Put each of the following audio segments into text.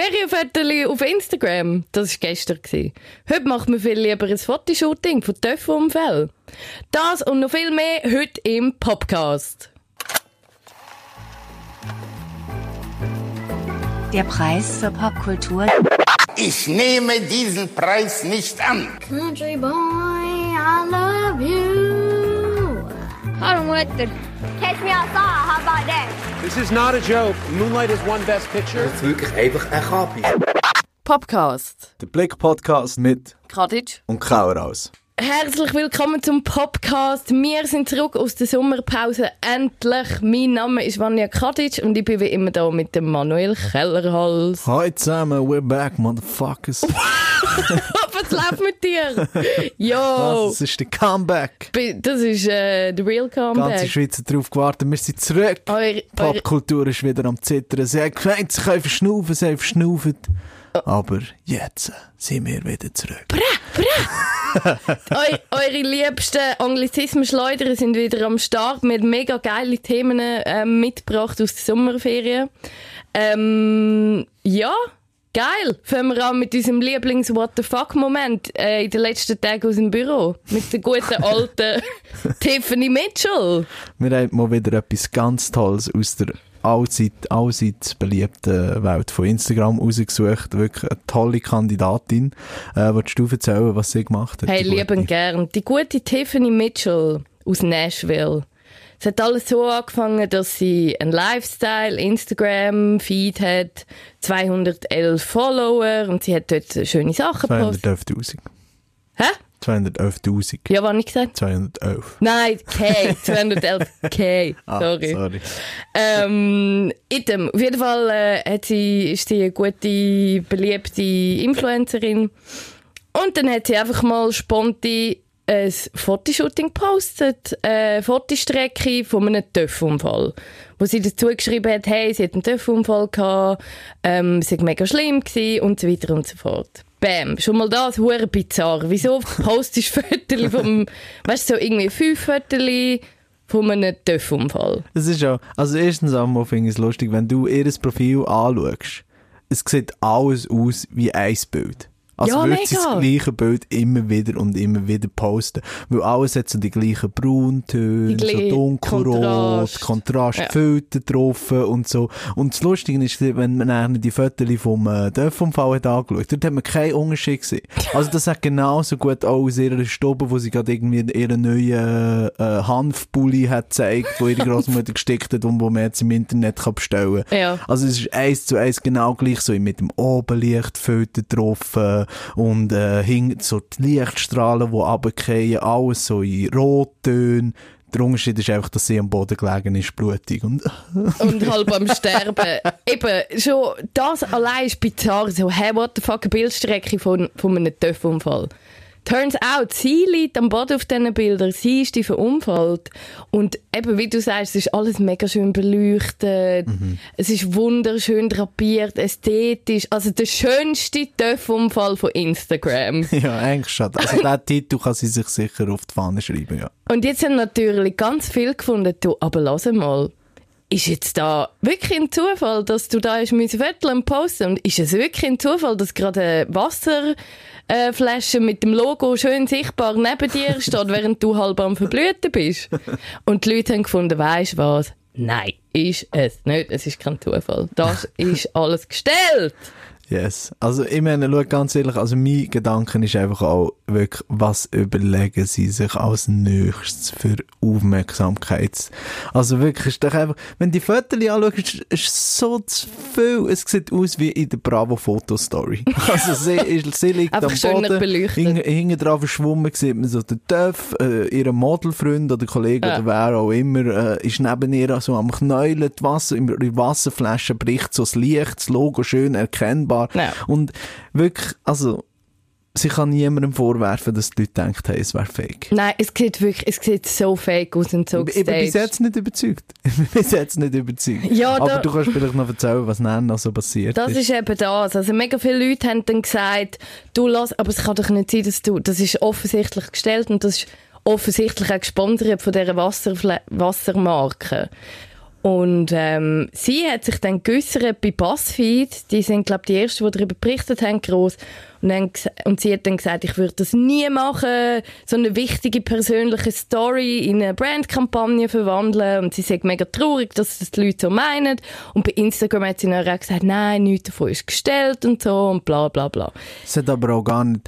Ferienfotos auf Instagram, das war gestern. Gewesen. Heute macht man viel lieber ein Fotoshooting von Töpfunfällen. Das und noch viel mehr heute im Podcast. Der Preis zur Popkultur. Ich nehme diesen Preis nicht an. Country boy, I love you. Hallo Mutter. Catch me outside, how about that? This is not a joke. Moonlight is one best picture. Das ist wirklich einfach ein Kapi. Podcast. Der Blick-Podcast mit Kadic. und Kauraus. Herzlich willkommen zum Podcast. Wir sind zurück aus der Sommerpause. Endlich. Mein Name ist Vanja Kadic und ich bin wie immer da mit dem Manuel Kellerhals. Hi zusammen, we're back, motherfuckers. Was läuft mit dir? Jo. Das ist der Comeback. Das ist äh, der Real Die ganze Comeback. Schweiz hat darauf gewartet, wir sind zurück. Eure, eure, Popkultur ist wieder am Zittern. Sie haben gemeint, sie können verschnaufen, sie haben verschnaufen. Oh. Aber jetzt sind wir wieder zurück. eu, eure liebsten Anglizismen-Schleudern sind wieder am Start. Wir haben mega geile Themen ähm, mitgebracht aus der Sommerferien. Ähm, ja, geil. Fangen wir an mit unserem Lieblings-What the fuck-Moment äh, in den letzten Tagen aus dem Büro. Mit der guten alten Tiffany Mitchell. Wir haben mal wieder etwas ganz Tolles aus der allzeit, allseits beliebten Welt von Instagram rausgesucht. Wirklich eine tolle Kandidatin. Äh, willst du erzählen, was sie gemacht hat? Hey, lieben gern. Die gute Tiffany Mitchell aus Nashville. Es hat alles so angefangen, dass sie ein Lifestyle-Instagram-Feed hat, 211 Follower und sie hat dort schöne Sachen gepostet. 211.000. Hä? 211.000. Ja, habe ich gesagt? 211. Nein, K, 211 K, Ah, sorry. sorry. Ähm, item. Auf jeden Fall äh, hat sie, ist sie eine gute, beliebte Influencerin. Und dann hat sie einfach mal spontan ein Fotoshooting gepostet, eine Fotostrecke von einem Töpfunfall. Wo sie dazu geschrieben hat, hey, sie hat einen Töpfunfall gehabt, ähm, es war mega schlimm gewesen und so weiter und so fort. Bam, schon mal das, hure bizarr. Wieso postest du Fotos vom, weißt du, so irgendwie fünf Fotos von einem Töpfunfall? Es ist ja, also erstens einmal finde ich es lustig, wenn du ihr Profil anschaust, es sieht alles aus wie ein Bild. Also Ja, würde sie das gleiche Bild immer wieder und immer wieder posten. Weil alles hat so die gleichen Brauntöne, Die so dunkelrot, Kontrast. Kontrastfilter drauf und so. Und das Lustige ist, wenn man die Fotos vom äh, Dörfunfall hat angeschaut, dort hat man keinen Unterschied gesehen. Also das hat genauso gut auch aus ihrer Stube, wo sie gerade irgendwie ihren neuen äh, Hanfpulli hat gezeigt, wo ihre Großmutter gestickt hat und wo man jetzt im Internet kann bestellen kann. Ja. Also es ist eins zu eins genau gleich, so mit dem Obenlichtfilter drauf äh, und äh, hing so die Lichtstrahlen, die runterfallen, alles so in Rottönen. Der Unterschied ist einfach, dass sie am Boden gelegen ist, blutig. Und und halb am Sterben. Eben, schon das allein ist bizarr. So, hey, what the fuck, eine Bildstrecke von, von einem Töpfunfall. Turns out, sie liegt am Boden auf diesen Bildern, sie ist die verunfallt. Und eben, wie du sagst, es ist alles mega schön beleuchtet, es ist wunderschön drapiert, ästhetisch. Also der schönste Töpfunfall von Instagram. ja, eigentlich schon. Also diesen Titel kann sie sich sicher auf die Fahne schreiben, ja. Und jetzt haben natürlich ganz viel gefunden, du, aber lass mal, ist jetzt da wirklich ein Zufall, dass du da hast müssen Fotos posten und ist es wirklich ein Zufall, dass gerade eine Wasserflasche mit dem Logo schön sichtbar neben dir steht, während du halb am Verblüten bist? Und die Leute haben gefunden, weisst was? Nein, ist es nicht. Es ist kein Zufall. Das ist alles gestellt. Yes. Also, ich meine, schau ganz ehrlich, also mein Gedanke ist einfach auch wirklich, was überlegen sie sich als nächstes für Aufmerksamkeit? Also wirklich, ist doch einfach, wenn die Fotos anschaust, ist, ist so zu viel. Es sieht aus wie in der Bravo Fotostory. Also, sie, ist, sie liegt am Boden, hinten, hinten drauf verschwommen, sieht man so den Töff, äh, ihren Modelfreund oder Kollege Ja. oder wer auch immer, äh, ist neben ihr so am Knäulen, die Wasser, in der Wasserflasche bricht so das Licht, das Logo schön erkennbar. Ja. Und wirklich, also, sie kann niemandem vorwerfen, dass die Leute denken, hey, es wäre fake. Nein, es sieht wirklich, es sieht so fake aus und so Ich bin bis gestaged. jetzt nicht überzeugt. Ich bin bis jetzt nicht überzeugt. Ja, Aber da- du kannst vielleicht noch erzählen, was dann noch so passiert Das ist eben das. Also mega viele Leute haben dann gesagt, du lass, aber es kann doch nicht sein, dass du, das ist offensichtlich gestellt und das ist offensichtlich auch gesponsert von dieser Wasserfle Wassermarke. Und ähm, sie hat sich dann geäussert bei BuzzFeed, die sind, glaube ich, die Ersten, die darüber berichtet haben, gross. Und, dann, und sie hat dann gesagt, ich würde das nie machen, so eine wichtige persönliche Story in eine Brandkampagne verwandeln. Und sie sagt mega traurig, dass das die Leute so meinen. Und bei Instagram hat sie dann auch gesagt, nein, nichts davon ist gestellt und so und bla bla bla. Es hat aber auch gar nicht.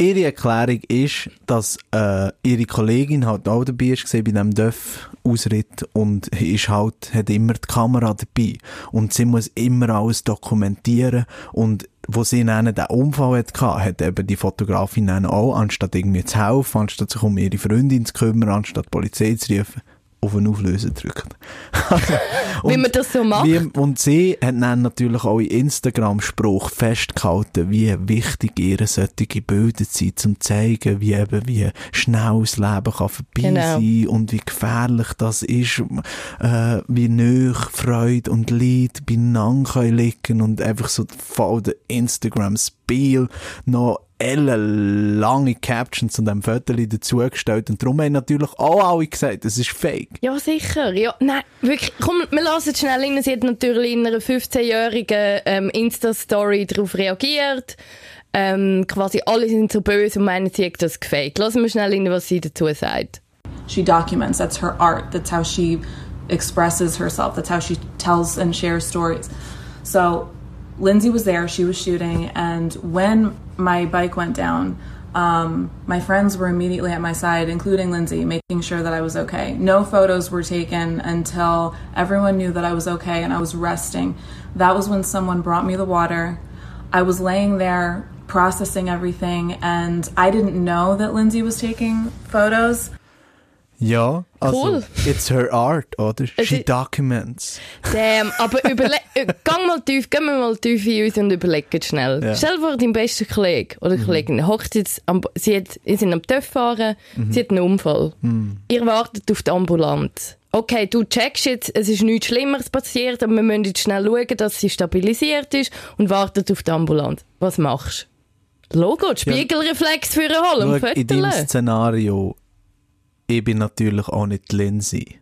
Ihre Erklärung ist, dass äh, ihre Kollegin halt auch dabei ist, bei diesem Dörf-Ausritt und ist halt, hat immer die Kamera dabei. Und sie muss immer alles dokumentieren und wo sie dann den Unfall hatte, hat eben die Fotografin dann auch, anstatt irgendwie zu helfen, anstatt sich um ihre Freundin zu kümmern, anstatt die Polizei zu rufen, auf einen Auflöser drückt. Wie man das so macht. Wie, und sie hat dann natürlich auch in Instagram-Spruch festgehalten, wie wichtig ihre solche Bilder sind, zum zu zeigen, wie eben, wie schnell das Leben kann vorbei Genau. sein und wie gefährlich das ist, äh, wie nöch Freude und Leid beieinander können liegen und einfach so voll der Instagram-Spiel noch ellenlange Captions zu diesem Foto dazugestellt und darum haben natürlich auch alle gesagt, es ist fake. Ja, sicher. Ja, nein, wirklich. Komm, wir lassen es schnell rein. Sie hat natürlich in einer 15-jährigen ähm, Insta-Story darauf reagiert. Ähm, quasi alle sind so böse und meinen, sie hat das gefaked. Lassen wir schnell rein, was sie dazu sagt. she documents that's her art that's how she expresses herself that's how she tells and shares stories so lindsay was there she was shooting and when my bike went down um, my friends were immediately at my side including lindsay making sure that i was okay. No photos were taken until everyone knew that i was okay and i was resting. That was when someone brought me the water. I was laying there processing everything and i didn't know that lindsay was taking photos Ja, also, Cool. it's her art, oder? Es She documents. Damn, aber äh, gang mal tief, gehen wir mal tief in uns und überlegen schnell. Ja. Stell dir vor, dein bester Kollege oder Kollegin hockt jetzt, am, sie, hat, sie sind am TÜV fahren, sie hat einen Unfall. Ihr wartet auf die Ambulanz. Okay, du checkst jetzt, es ist nichts Schlimmeres passiert, aber wir müssen jetzt schnell schauen, dass sie stabilisiert ist und wartet auf die Ambulanz. Was machst du? Logo, Spiegelreflex für holen und Schau, in deinem. Szenario, ich bin natürlich auch nicht die Lindsay.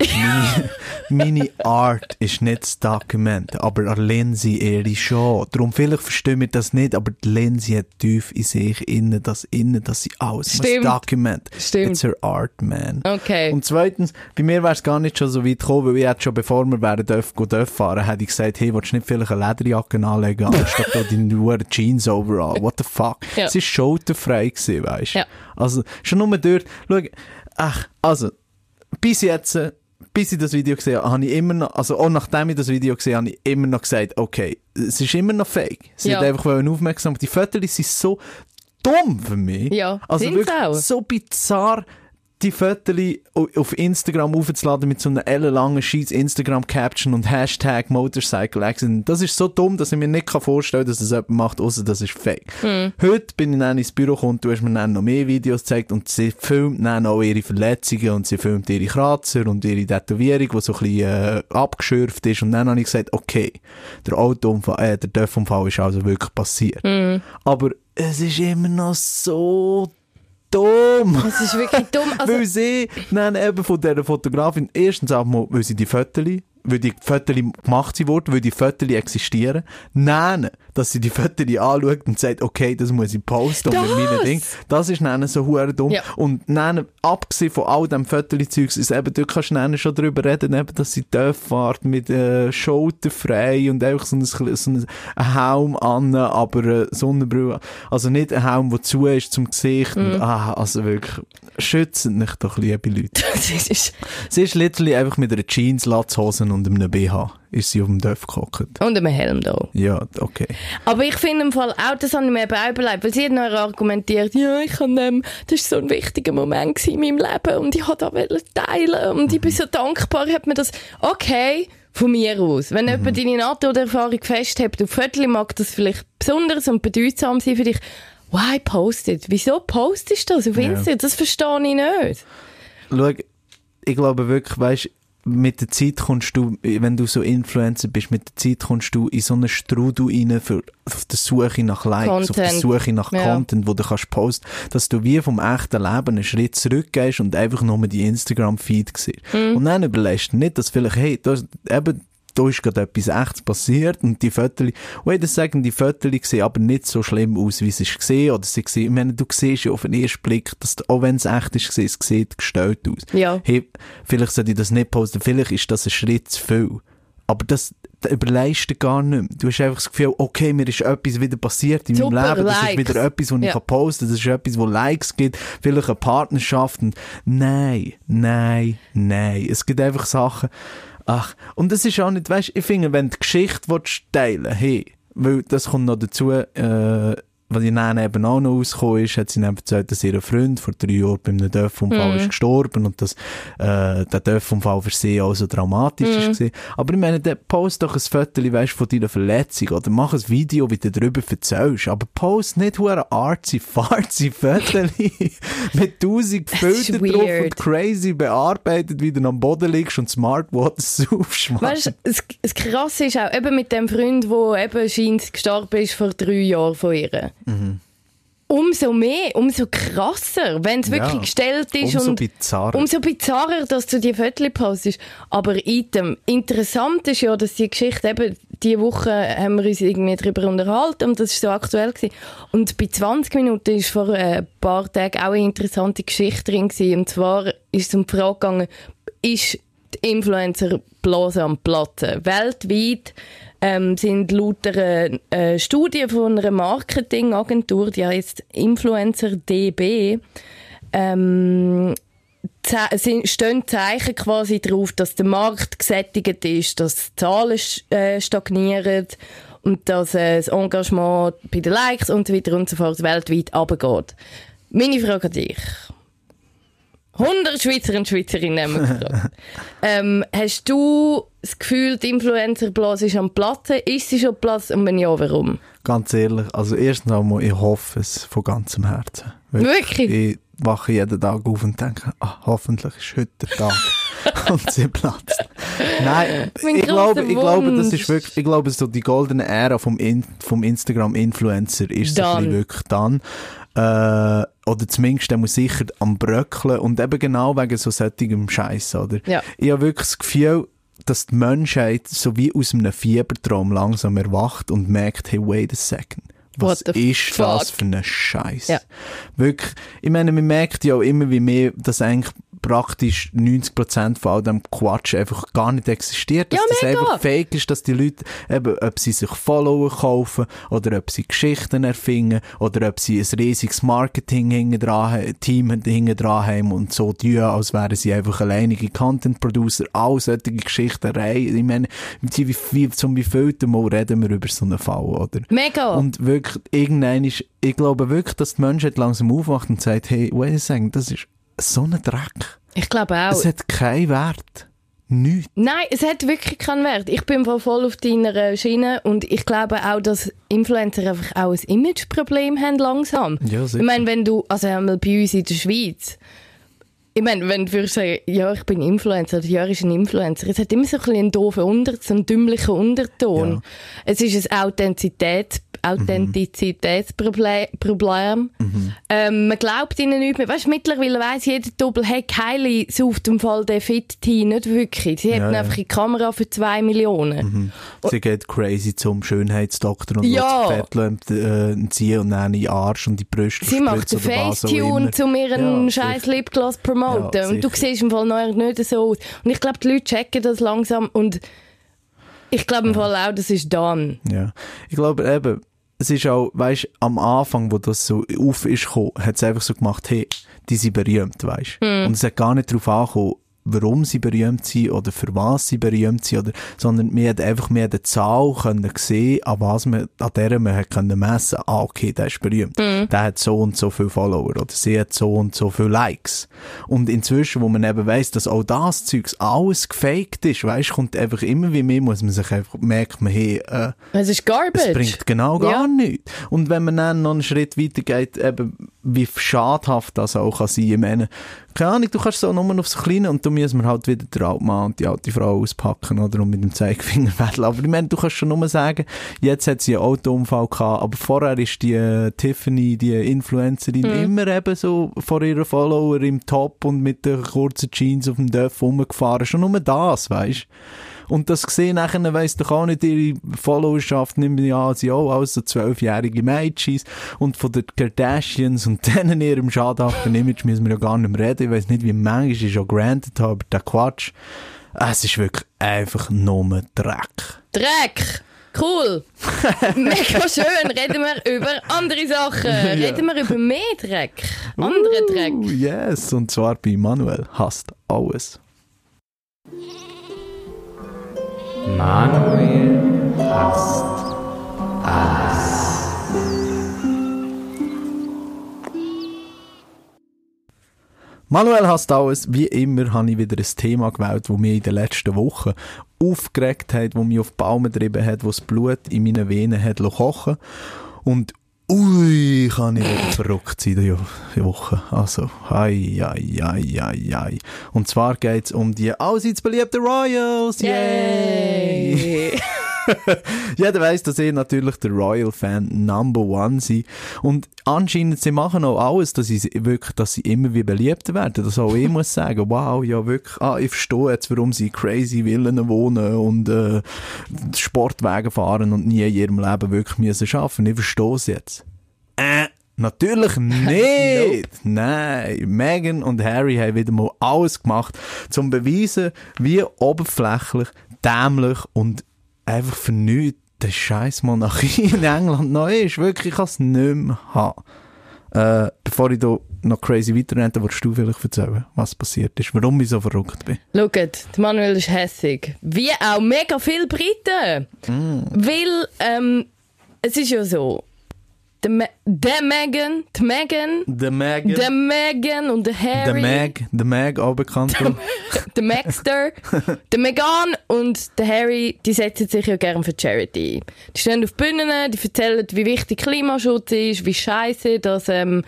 meine, meine Art ist nicht das Dokument, aber Lindsay ihre schon. Darum vielleicht verstehen wir das nicht, aber die Lindsay hat tief in sich innen das innen, dass sie alles Stimmt. muss Dokument. Stimmt. It's her art, man. Okay. Und zweitens, bei mir wäre es gar nicht schon so weit gekommen, weil ich hätte schon bevor wir wären dürfen, dürfen fahren, hätte ich gesagt, hey, willst du nicht vielleicht eine Lederjacke anlegen, anstatt da deine nur Jeans overall? What the fuck? Ja. Es war schulterfrei gewesen, weisst Ja. Also, schon nur dort, schau, ach, also, bis jetzt, bis ich das Video gesehen habe, habe ich immer noch, also auch nachdem ich das Video gesehen habe, habe ich immer noch gesagt, okay, es ist immer noch fake. Sie Ja. hat einfach aufmerksam, die Fotos sind so dumm für mich. Ja, also wirklich auch. so bizarr, die Fotos auf Instagram aufzuladen mit so einer ellenlangen scheiß Instagram-Caption und Hashtag Motorcycle Accident. Das ist so dumm, dass ich mir nicht vorstellen kann, dass das jemand macht, außer das ist fake. Hm. Heute bin ich dann ins Büro gekommen, du hast mir dann noch mehr Videos gezeigt und sie filmt dann auch ihre Verletzungen und sie filmt ihre Kratzer und ihre Tätowierung, die so ein bisschen äh, abgeschürft ist und dann habe ich gesagt, okay, der Autounfall, äh, der Dörfunfall ist also wirklich passiert. Hm. Aber es ist immer noch so dumm. Das ist wirklich dumm. Also, weil sie dann eben von dieser Fotografin, erstens einmal, weil sie die Fotos, weil die Fotos gemacht wurden, weil die Fotos existieren, dann, dass sie die Fotos anschaut und sagt, okay, das muss ich posten und mit meinen Das! Ding. Das ist dann so hure dumm. Ja. Und dann, abgesehen von all dem Fotos-Zeugs, ist eben, du kannst dann schon darüber reden, eben, dass sie fahrt mit äh, schulterfrei und einfach so ein, so ein, Helm an, aber äh, Sonnenbrille. Also nicht ein Helm, der zu ist zum Gesicht. Mhm. Und, ah, also wirklich, schützen nicht doch, liebe Leute. das ist, Sie ist literally einfach mit einer Jeans, Latzhosen und einem BH ist sie auf dem Dörf gehockt. und einem Helm da. Ja, okay. Aber ich finde im Fall auch, das habe ich mir eben auch überlegt, weil sie hat noch argumentiert, ja, ich habe, ähm, das war so ein wichtiger Moment in meinem Leben und ich wollte das teilen und ich bin so dankbar, hat mir das, okay, von mir aus. Wenn jemand deine NATO-Erfahrung festhält, auf Viertel mag das vielleicht besonders und bedeutsam sein für dich, why posted? Wieso postest du das auf Instagram? Das verstehe ich nicht. Schau, ich glaube wirklich, weißt mit der Zeit kommst du, wenn du so Influencer bist, mit der Zeit kommst du in so einen Strudel rein für, auf der Suche nach Likes, auf der Content. Suche nach Ja. Content, wo du kannst posten, dass du wie vom echten Leben einen Schritt zurückgehst und einfach nur die Instagram-Feed siehst. Mhm. Und dann überlegst du nicht, dass vielleicht, hey, da, ist- eben, da ist gerade etwas echtes passiert und die Fotos, wait a second, die Fotos sehen aber nicht so schlimm aus, wie sie es gesehen oder sie gesehen, ich meine, du siehst ja auf den ersten Blick, dass, auch wenn es echt ist, es sieht gestellt aus. Ja. Hey, vielleicht sollte ich das nicht posten, vielleicht ist das ein Schritt zu viel. Aber das, du gar nicht mehr. Du hast einfach das Gefühl, okay, mir ist etwas wieder passiert in Super, meinem Leben, das ist Likes. wieder etwas, was ich Ja. kann posten das ist etwas, wo Likes gibt, vielleicht eine Partnerschaft und nein, nein, nein. Es gibt einfach Sachen, ach, und das ist auch nicht, weißt, ich finde, wenn du die Geschichte willst teilen hey, weil das kommt noch dazu, äh, was ich dann eben auch noch rausgekommen ist, hat sie dann erzählt, dass ihr Freund vor drei Jahren bei einem Dörfunfall ist gestorben und dass äh, der Dörfunfall für sie auch so dramatisch ist gewesen. Aber ich meine, dann post doch ein Foto, weißt, von deiner Verletzung oder mach ein Video, wie du darüber erzählst. Aber post nicht hure artsy, fartsy Foto mit tausend ist Filtern drauf und crazy bearbeitet, wie du am Boden liegst und Smartwater saufst. Mann. Weißt du, das, das Krasse ist auch eben mit dem Freund, der eben scheint gestorben ist vor drei Jahren von ihr. Umso mehr, umso krasser, wenn es wirklich Ja. gestellt ist Umso und bizarrer. umso bizarrer, dass du die Fotos postest. Aber item, interessant ist ja, dass die Geschichte eben, diese Woche haben wir uns irgendwie darüber unterhalten und das ist so aktuell gewesen. Und bei 20 Minuten ist vor äh, ein paar Tagen auch eine interessante Geschichte drin gewesen. Und zwar ist es um die Frage gegangen, ist die Influencer-Blase am Platten? Weltweit ähm, sind laut einer äh, Studie von einer Marketingagentur, die heißt Influencer DB, ähm, sind, stehen Zeichen quasi darauf, dass der Markt gesättigt ist, dass Zahlen äh, stagnieren und dass äh, das Engagement bei den Likes und so weiter und so fort weltweit runtergeht. Meine Frage an dich. 100 Schweizer und Schweizerinnen haben wir gefragt. ähm, hast du das Gefühl, die Influencer-Blase ist am Platzen? Ist sie schon Platz? Und wenn ja, warum? Ganz ehrlich, also erstens einmal, ich hoffe es von ganzem Herzen. Wirklich? Ich wache jeden Tag auf und denke, ah, hoffentlich ist heute der Tag. und sie platzt. Nein, Mein ich glaube, ich glaube, das ist wirklich, ich glaube, so die goldene Ära vom, In vom Instagram-Influencer ist Dann. wirklich dann. Äh, oder zumindest der muss sicher am Bröckeln und eben genau wegen so solchem Scheiß, oder? Ja. Ich habe wirklich das Gefühl, dass die Menschheit so wie aus einem Fiebertraum langsam erwacht und merkt, hey, wait a second. Was ist das fuck? für ein Scheiß? Ja. Wirklich, ich meine, man merkt ja auch immer wie mehr, dass eigentlich praktisch 90% von all dem Quatsch einfach gar nicht existiert. Dass Ja, das einfach fake ist, dass die Leute eben, ob sie sich Follower kaufen oder ob sie Geschichten erfinden oder ob sie ein riesiges Marketing hinten dran, haben- Team hinten dran haben und so tun, als wären sie einfach alleinige Content Producer. All solche Geschichterei. Ich meine, wie, wie, wie, zum wievielten Mal reden wir über so einen Fall, oder? Mega. Und wirklich, irgendein ist, ich glaube wirklich, dass die Menschheit langsam aufwacht und sagt, hey, wait a second, das ist so ein Dreck. ich glaube auch. Es hat keinen Wert. Nichts. Nein, es hat wirklich keinen Wert. Ich bin voll- auf deiner äh, Schiene und ich glaube auch, dass Influencer einfach auch ein Imageproblem haben langsam. Ja, sicher. ich meine, wenn du, also einmal bei uns in der Schweiz, ich meine, wenn du würdest sagen, ja, ich bin Influencer, oder ja, ist ein Influencer, es hat immer so ein bisschen einen doofen Unter, so einen dümmlichen Unterton. Ja. Es ist ein Authentizität, Authentizitätsproblem. Problem. Ähm, man glaubt ihnen nicht mehr. Weißt du, mittlerweile weiss jeder Doppel, hey, Kylie sucht im Fall den Fit-Tee nicht wirklich. Sie Ja, haben ja. einfach die Kamera für zwei Millionen. Sie geht crazy zum Schönheitsdoktor und Ja. ja. Fett äh, ziehen und dann in den Arsch und die Brüste Sie macht den Facetune, um ihren Ja, scheiß sicher. Promoten. Ja, und du sicher. siehst im Fall noch nicht so aus. Und ich glaube, die Leute checken das langsam und ich glaube im Fall auch, das ist dann. Ja. Ich glaube eben, es ist auch, weißt am Anfang, wo das so auf ist gekommen, hat es einfach so gemacht, hey, die sind berühmt, weißt Hm. Und es hat gar nicht darauf angekommen, warum sie berühmt sind oder für was sie berühmt sind, oder, sondern wir hat einfach mehr die Zahl können sehen, an was man, an der man hat können messen, ah, okay, der ist berühmt. Hm. Der hat so und so viele Follower, oder sie hat so und so viele Likes. Und inzwischen, wo man eben weiss, dass auch das Zeugs alles gefaked ist, weißt, kommt einfach immer wie mehr, muss man sich einfach, merkt man, hey, äh, Es ist Garbage. es bringt genau gar Ja. nichts. Und wenn man dann noch einen Schritt weiter geht, eben, wie schadhaft das auch kann sein. Ich meine, keine Ahnung, du kannst so nur auf so kleine, und da müssen wir halt wieder den alten Mann und die alte Frau auspacken, oder, und mit dem Zeigefinger wedeln. Aber ich meine, du kannst schon nur sagen, jetzt hat sie einen Autounfall gehabt, aber vorher ist die äh, Tiffany, die Influencerin, immer eben so vor ihren Follower im Top und mit den kurzen Jeans auf dem Dörf rumgefahren. Schon nur das, weißt und das gesehen nachher weiss doch auch nicht ihre Followerschaft, nimmt an, sie auch so zwölfjährige Mädchen und von den Kardashians und denen ihrem schadhaften Image müssen wir ja gar nicht mehr reden. Ich weiss nicht, wie manchmal ich schon granted habe, aber der Quatsch. Es ist wirklich einfach nur Dreck. Dreck! Cool! Mega schön! Reden wir über andere Sachen. Reden wir über mehr Dreck. Andere Dreck. Uh, yes, und zwar bei Manuel hasst alles. Manuel hasst Manuel hasst alles. Wie immer habe ich wieder ein Thema gewählt, das mich in den letzten Wochen aufgeregt hat, das mich auf die Baume getrieben hat, das Blut in meinen Venen hat kochen Und ui, kann ich wieder verrückt sein diese Woche. Also, ai, ai, ai, ai, ai. Und zwar geht es um die allseits beliebten Royals. Yay! Yay! Jeder weiss, dass ich natürlich der Royal-Fan Number One sind. Und anscheinend, sie machen auch alles, dass sie wirklich, dass sie immer wie beliebter werden. Das auch ich muss sagen, wow, ja wirklich, ah, ich verstehe jetzt, warum sie crazy Villen wohnen und äh, Sportwagen fahren und nie in ihrem Leben wirklich müssen arbeiten. Ich verstehe es jetzt. Äh, Natürlich nicht! Nein, Meghan und Harry haben wieder mal alles gemacht, zum beweisen, wie oberflächlich, dämlich und einfach für nichts der scheiß Monarchie in England noch ist. Wirklich, ich kann es nicht mehr haben. Äh, bevor ich da noch crazy weiterrenne, willst du vielleicht erzählen, was passiert ist, warum ich so verrückt bin. Schaut, Manuel ist hässig. Wie auch mega viele Briten. Weil, ähm, es ist ja so, der, Me der Meghan, Der Meghan, der Meghan und der der Harry, Meg, der Meg, auch bekannt. der Maxter, der Meghan und der Harry, die setzen sich ja gerne für Charity. Die stehen auf Bühnen, die erzählen, wie wichtig Klimaschutz ist, wie scheiße, dass, ähm,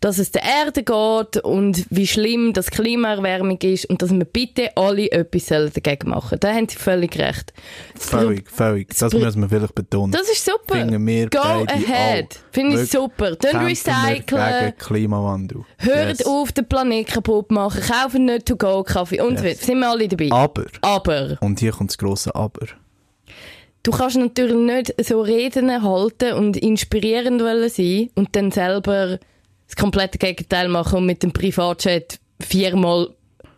dass es der Erde geht und wie schlimm das Klimaerwärmung ist und dass wir bitte alle etwas dagegen machen. Da haben sie völlig recht. völlig, völlig. Das Br- müssen wir vielleicht betonen. Das ist super. Finden wir Go ahead. Finde ich super. Dann recyceln. Klimawandel. Hört Yes. auf, den Planet kaputt machen. Kaufen nicht To-Go-Kaffee und so Yes. weiter. Sind wir alle dabei. Aber, Aber und hier kommt das grosse Aber. du kannst natürlich nicht so Reden halten und inspirierend wollen sein und dann selber das komplette Gegenteil machen und mit dem Privatjet viermal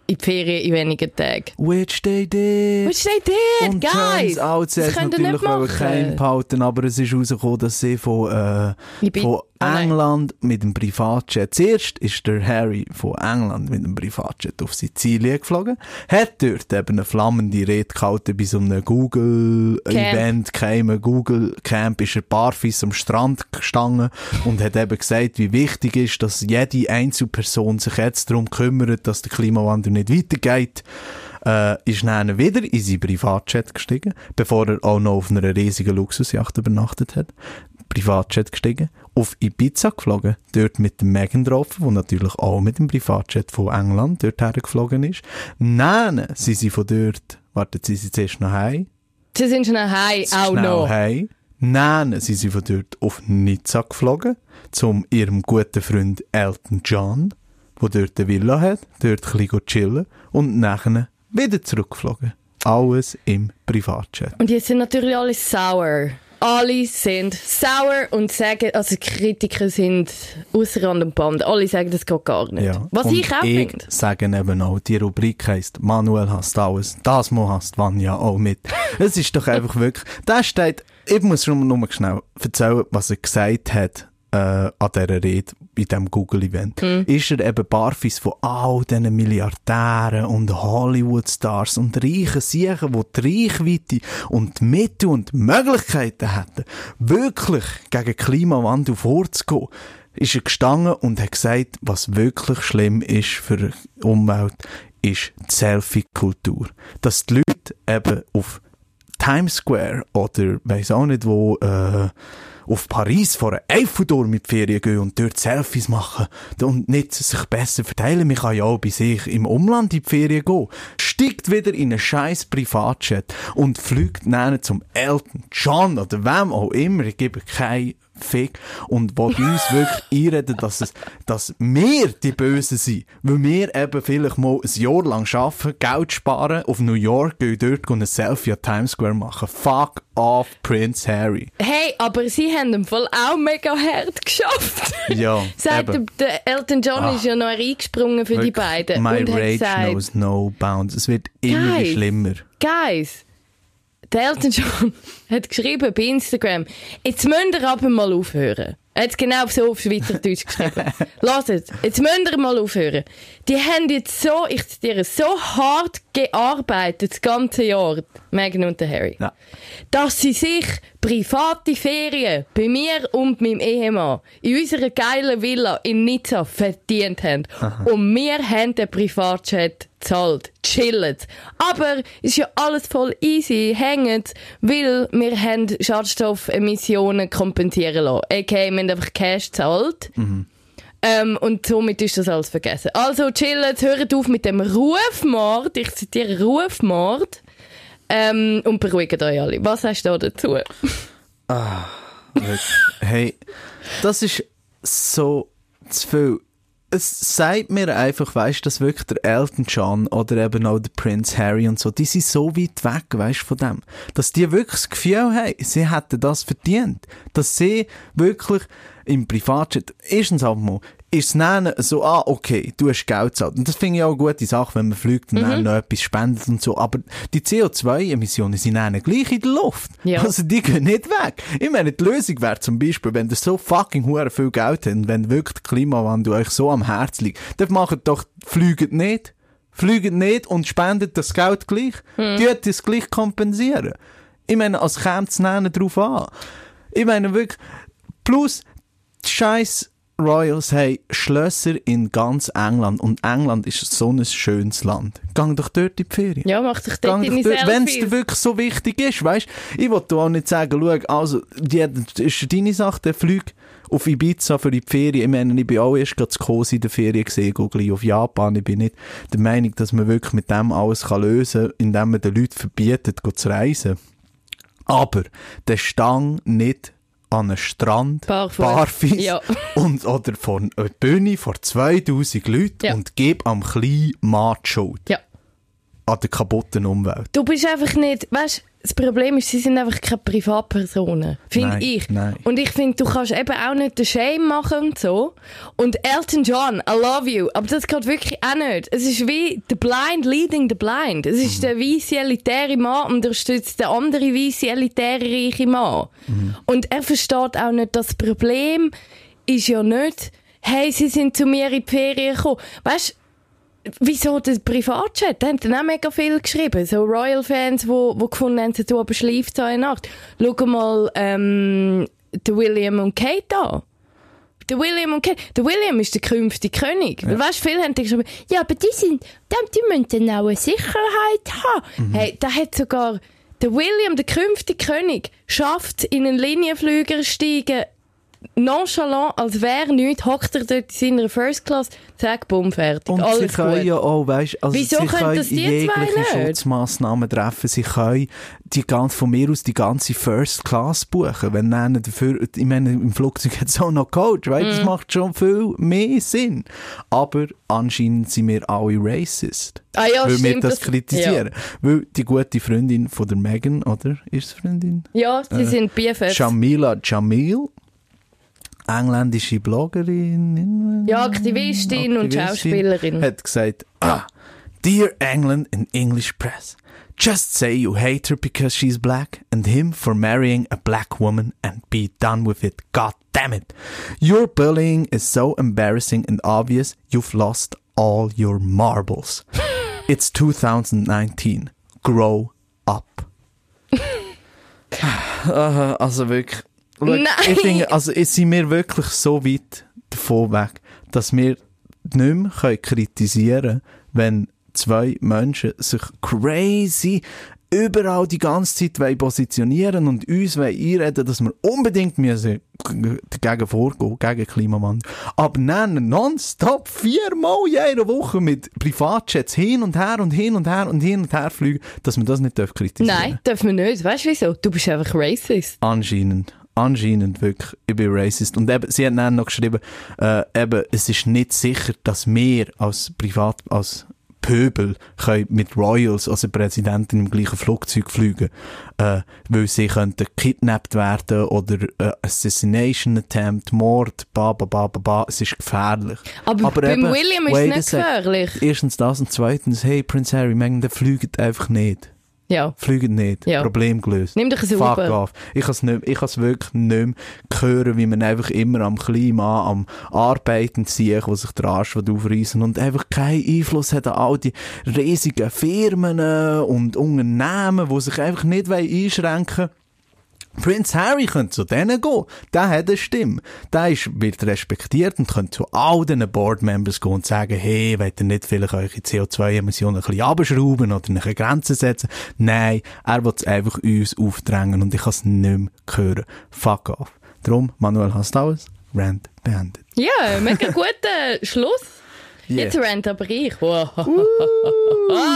in die Ferien in wenigen Tagen. Which they did. Was steht dort, Und guys? turns out, sie das ihr natürlich nicht machen. behalten, aber es ist rausgekommen, dass sie von, äh, Ibi- Oh nein. England mit dem Privatjet, zuerst ist der Harry von England mit dem Privatjet auf Sizilien geflogen, hat dort eben eine flammende Rede gehalten bei so einem Google-Event, keinem Google-Camp, ist er barfuß am Strand gestanden und hat eben gesagt, wie wichtig ist, dass jede Einzelperson sich jetzt darum kümmert, dass der Klimawandel nicht weitergeht äh, ist dann wieder in sein Privatjet gestiegen, bevor er auch noch auf einer riesigen Luxusjacht übernachtet hat. Privatjet gestiegen, auf Ibiza geflogen, dort mit dem Megan getroffen, wo natürlich auch mit dem Privatjet von England dort hergeflogen ist. Nein, sie sind von dort, warten sie sind zuerst noch heim, Sie sind schon heim, auch noch. heim. Nein, sie sind von dort auf Nizza geflogen, zum ihrem guten Freund Elton John, wo dort eine Villa hat, dort ein bisschen chillen und nachher wieder zurückgeflogen. Alles im Privatjet. Und jetzt sind natürlich alle sauer. Alle sind sauer und sagen, also Kritiker sind ausser Rand und Band. Alle sagen, das geht gar nicht. Ja. Was und ich auch ich finde. sage eben auch, die Rubrik heisst Manuel hasst alles, das Mal hasst Vanja auch mit. Es ist doch einfach wirklich, da steht, ich muss schon nur schnell erzählen, was er gesagt hat, äh, an dieser Rede, bei diesem Google-Event. Ist er eben barfuß von all diesen Milliardären und Hollywood-Stars und reichen Siechen, die die Reichweite und die Mittel und die Möglichkeiten hätten, wirklich gegen Klimawandel vorzugehen ist er gestanden und hat gesagt, was wirklich schlimm ist für die Umwelt, ist die Selfie-Kultur. Dass die Leute eben auf Times Square oder weiss auch nicht wo, äh, auf Paris vor einem Eiffelturm mit Ferien gehen und dort Selfies machen und nicht sich besser verteilen. Man kann ja auch bei sich im Umland in die Ferien gehen. Steigt wieder in einen scheiß Privatjet und fliegt dann zum Elton John oder wem auch immer. Ich gebe keine Fick und will uns wirklich einreden, dass, es, dass wir die Bösen sind. Weil wir eben vielleicht mal ein Jahr lang arbeiten, Geld sparen, auf New York gehen dort ein Selfie an Times Square machen. Fuck off, Prince Harry. Hey, aber sie haben im Fall auch mega hart geschafft. Ja, Seit eben. der Elton John Ah. ist ja noch eingesprungen für die beiden. My und rage gesagt, knows no bounds. Es wird immer Guys. schlimmer. Guys, der Elton John hat geschrieben bei Instagram, jetzt müsst ihr aber mal aufhören. Er hat genau so auf Schweizerdeutsch geschrieben. Lasst, jetzt müsst ihr mal aufhören. Die haben jetzt so, ich zitiere, so hart gearbeitet das ganze Jahr, Meghan und der Harry, Ja. dass sie sich private Ferien bei mir und meinem Ehemann in unserer geilen Villa in Nizza verdient haben. Und wir haben den Privatjet gezahlt. Chillt. Aber ist ja alles voll easy, hängt, weil wir haben Schadstoffemissionen kompensieren lassen. Okay, wir haben einfach Cash gezahlt. Ähm, und somit ist das alles vergessen. Also chillt, hört auf mit dem Rufmord. Ich zitiere Rufmord. Ähm, und beruhigt euch alle. Was hast du da dazu? Hey, das ist so zu viel. Es sagt mir einfach, weißt, dass wirklich der Elton John oder eben auch der Prince Harry und so, die sind so weit weg, weißt, von dem. Dass die wirklich das Gefühl haben, sie hätten das verdient. Dass sie wirklich im Privatjet, erstens einmal, ist es dann so, ah, okay, du hast Geld gezahlt. Und das finde ich auch eine gute Sache, wenn man fliegt und dann noch etwas spendet und so. Aber die CO2-Emissionen sind dann gleich in der Luft. Ja. Also die gehen nicht weg. Ich meine, die Lösung wäre zum Beispiel, wenn ihr so fucking hure viel Geld habt und wenn wirklich der Klimawandel euch so am Herz liegt, dann macht doch, fliegt nicht. Fliegt nicht und spendet das Geld gleich. Hm. Die hat es gleich kompensieren. Ich meine, als käme es drauf an. Ich meine wirklich, plus, die scheiß Royals haben Schlösser in ganz England und England ist so ein schönes Land. Gang doch dort in die Ferien. Ja, mach dich dort deine Wenn es dir wirklich so wichtig ist, weißt ich dir auch nicht sagen, schau, also, die, ist deine Sache, der Flug auf Ibiza für die Ferien. Ich meine, ich bin auch erst gerade zu Kosi in der Ferien gesehen, gleich auf Japan. Ich bin nicht der Meinung, dass man wirklich mit dem alles kann lösen kann, indem man den Leuten verbietet, zu reisen. Aber der Stang nicht an einen Strand, Barfuß. barfuß Ja. und, oder von einer Bühne vor 2000 Leuten Ja. und gib am kleinen Mann die Schuld Ja. An der kaputten Umwelt. Du bist einfach nicht, weißt das Problem ist, sie sind einfach keine Privatpersonen. Finde ich. nein. Und ich finde, du kannst eben auch nicht den Shame machen und so. Und Elton John, I love you. Aber das geht wirklich auch nicht. Es ist wie the blind leading the blind. Es Mhm. ist der weisse elitäre Mann unterstützt den anderen weisse elitäre reiche Mann. Mhm. Und er versteht auch nicht, das Problem ist ja nicht, hey, sie sind zu mir in die Ferien gekommen. Weißt Wieso der Privatchat? Da haben dann auch mega viel geschrieben. So Royal-Fans, wo, wo gefunden haben, du aber schläft so eine Nacht. Schau mal, ähm, der William und Kate an. Der William und Kate. Der William ist der künftige König. Weil, Weißt du, viele haben geschrieben, ja, aber die sind, die, die müssen dann auch eine Sicherheit haben. Hey, da hat sogar der William, der künftige König, schafft in einen Linienflüger steigen, nonchalant, als wäre nichts, hockt er dort in seiner First Class, zack, bumm, fertig. Und Alles sie können gut. ja auch, weißt, also Wieso sie können können das die zwei? Schutzmaßnahmen treffen. Sie können die ganz, von mir aus die ganze First Class buchen. Wenn dann dafür, ich meine, im Flugzeug hat es auch noch Coach, weißt, Mhm. das macht schon viel mehr Sinn. Aber anscheinend sind wir alle racist. Ah ja, weil wir stimmt, das, das- kritisieren. Weil die gute Freundin von der Megan, oder? Ist es Freundin? Ja, sie sind BFFs. Jamila Jamil, engländische Bloggerin. Ja, Aktivistin und Schauspielerin. Hat gesagt, ah, Dear England and English press, just say you hate her because she's black and him for marrying a black woman and be done with it. God damn it. Your bullying is so embarrassing and obvious you've lost all your marbles. It's 2019. Grow up. Aha, also wirklich. Nein! Ich finde, also sind wir wirklich so weit davon weg, dass wir nicht mehr können kritisieren können, wenn zwei Menschen sich crazy überall die ganze Zeit wollen positionieren und uns wollen einreden, dass wir unbedingt müssen dagegen vorgehen, gegen Klimawandel. Aber nennen nonstop viermal jede Woche mit Privatjets hin und her und hin und her und hin und her fliegen, dass man das nicht kritisieren Nein, dürfen wir nicht. Weißt du wieso? Du bist einfach racist. Anscheinend. Anscheinend wirklich, ich bin racist. Und eben, sie hat dann noch geschrieben, äh, eben, es ist nicht sicher, dass wir als Privat, als Pöbel können mit Royals, also Präsidenten im gleichen Flugzeug fliegen, äh, weil sie könnten kidnappt werden oder äh, Assassination Attempt, Mord, ba, ba, ba, ba, ba. Es ist gefährlich. Aber, beim eben, William ist es nicht gefährlich. Erstens das und zweitens, hey, Prince Harry, man, der fliegt einfach nicht. Ja. Fliegen nicht. Ja. Problem gelöst. Nimm dich ein Fuck Uber. off. Ich kann es ich kann's wirklich nicht mehr hören, wie man einfach immer am Klima, am Arbeiten sieht, wo sich der Arsch aufreißen und einfach keinen Einfluss hat an all die riesigen Firmen und Unternehmen, die sich einfach nicht einschränken wollen. Prince Harry könnte zu denen gehen. Der hat eine Stimme. Der ist, wird respektiert und könnte zu all diesen Boardmembers gehen und sagen, hey, wollt ihr nicht vielleicht eure CO2-Emissionen ein bisschen abschrauben oder eine Grenze setzen? Nein, er will es einfach uns aufdrängen und ich kann es nicht mehr hören. Fuck off. Drum, Manuel hast du alles? Rant beendet. Ja, mega guter Schluss. Yeah. Jetzt rant aber ich. Wow. Uh,